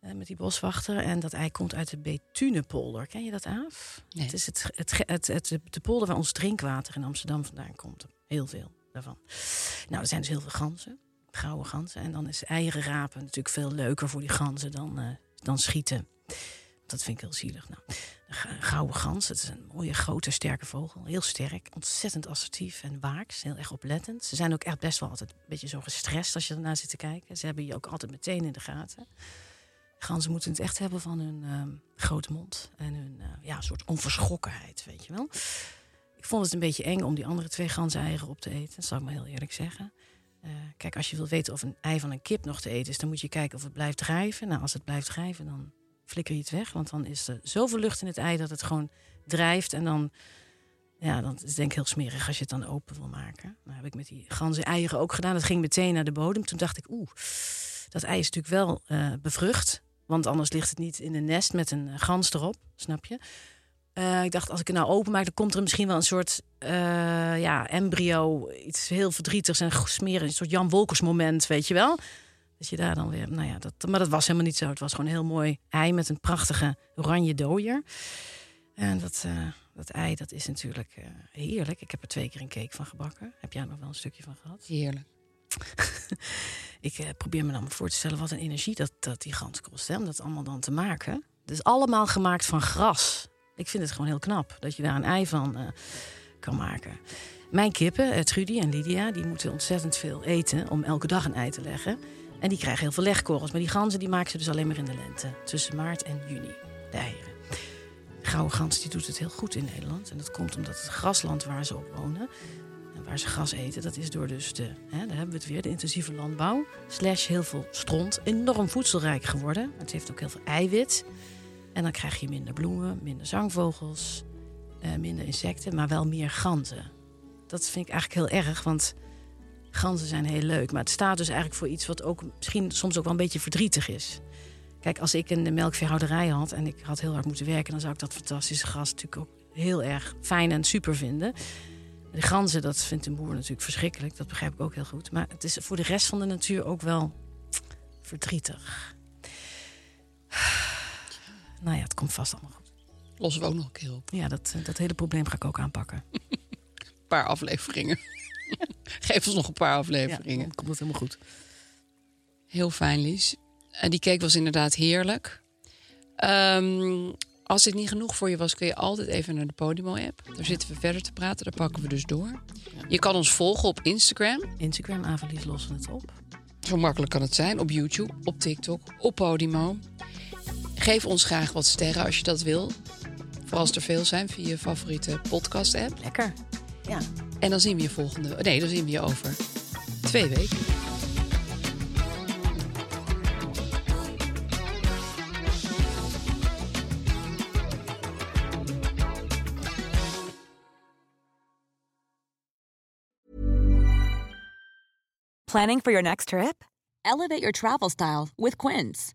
[SPEAKER 1] met die boswachter. En dat ei komt uit de Betunepolder. Ken je dat?
[SPEAKER 2] Nee.
[SPEAKER 1] Het is het, het, het, het, de polder waar ons drinkwater in Amsterdam vandaan komt. Heel veel daarvan. Nou, er zijn dus heel veel ganzen. Gouden ganzen. En dan is eieren rapen natuurlijk veel leuker voor die ganzen dan, eh, dan schieten. Dat vind ik heel zielig. Nou, ga- gouden gans, het is een mooie, grote, sterke vogel. Heel sterk, ontzettend assertief en waaks. Heel erg oplettend. Ze zijn ook echt best wel altijd een beetje zo gestrest als je ernaar zit te kijken. Ze hebben je ook altijd meteen in de gaten. Ganzen moeten het echt hebben van hun ehm, grote mond. En hun eh, ja, soort onverschrokkenheid, weet je wel. Ik vond het een beetje eng om die andere twee ganzeneieren op te eten. Dat zal ik maar heel eerlijk zeggen. Eh, kijk, als je wil weten of een ei van een kip nog te eten is... dan moet je kijken of het blijft drijven. Nou, als het blijft drijven, dan flikker je het weg. Want dan is er zoveel lucht in het ei dat het gewoon drijft. En dan, ja, dan is denk ik heel smerig als je het dan open wil maken. Dat heb ik met die ganzen eieren ook gedaan. Dat ging meteen naar de bodem. Toen dacht ik, oeh, dat ei is natuurlijk wel eh, bevrucht. Want anders ligt het niet in een nest met een gans erop, snap je? Eh, ik dacht, als ik het nou openmaak, dan komt er misschien wel een soort eh, ja, embryo, iets heel verdrietigs en smerig, een soort Jan Wolkers moment, weet je wel? Dat je daar dan weer, nou ja, dat, maar dat was helemaal niet zo. Het was gewoon een heel mooi ei met een prachtige oranje dooier. En dat, eh, dat ei, dat is natuurlijk heerlijk. Ik heb er twee keer een cake van gebakken. Heb jij nog wel een stukje van gehad?
[SPEAKER 2] Heerlijk. [laughs]
[SPEAKER 1] Ik probeer me dan maar voor te stellen wat een energie dat, dat die gans kost. Hè, om dat allemaal dan te maken. Het is allemaal gemaakt van gras. Ik vind het gewoon heel knap dat je daar een ei van eh, kan maken. Mijn kippen, eh, Trudy en Lydia, die moeten ontzettend veel eten om elke dag een ei te leggen. En die krijgen heel veel legkorrels. Maar die ganzen die maken ze dus alleen maar in de lente. Tussen maart en juni, de eieren. De gouden gans die doet het heel goed in Nederland. En dat komt omdat het grasland waar ze op wonen... en waar ze gras eten, dat is door dus de... Hè, daar hebben we het weer, de intensieve landbouw... slash heel veel stront, enorm voedselrijk geworden. Het heeft ook heel veel eiwit. En dan krijg je minder bloemen, minder zangvogels... eh, minder insecten, maar wel meer ganzen. Dat vind ik eigenlijk heel erg, want... Ganzen zijn heel leuk, maar het staat dus eigenlijk voor iets wat ook misschien soms ook wel een beetje verdrietig is. Kijk, als ik een melkveehouderij had en ik had heel hard moeten werken, dan zou ik dat fantastische gras natuurlijk ook heel erg fijn en super vinden. De ganzen, dat vindt een boer natuurlijk verschrikkelijk, dat begrijp ik ook heel goed. Maar het is voor de rest van de natuur ook wel verdrietig. Nou ja, het komt vast allemaal goed.
[SPEAKER 2] Lossen we ook nog een keer op.
[SPEAKER 1] Ja, dat, dat hele probleem ga ik ook aanpakken.
[SPEAKER 2] Een [laughs] paar afleveringen. [laughs] Geef ons nog een paar
[SPEAKER 1] Ja,
[SPEAKER 2] afleveringen.
[SPEAKER 1] dan komt het helemaal goed.
[SPEAKER 2] Heel fijn, Lies. En die cake was inderdaad heerlijk. Ehm, als dit niet genoeg voor je was, kun je altijd even naar de Podimo-app. Daar zitten we verder te praten. Daar pakken we dus door. Je kan ons volgen op Instagram.
[SPEAKER 1] Instagram, Avalies lossen het op.
[SPEAKER 2] Zo makkelijk kan het zijn. Op YouTube, op TikTok, op Podimo. Geef ons graag wat sterren als je dat wil. Vooral als er veel zijn via je favoriete podcast-app.
[SPEAKER 1] Lekker. Ja.
[SPEAKER 2] En dan zien we je volgende... Nee, dan zien we je over twee weken.
[SPEAKER 4] Planning for your next trip? Elevate your travel style with Quince.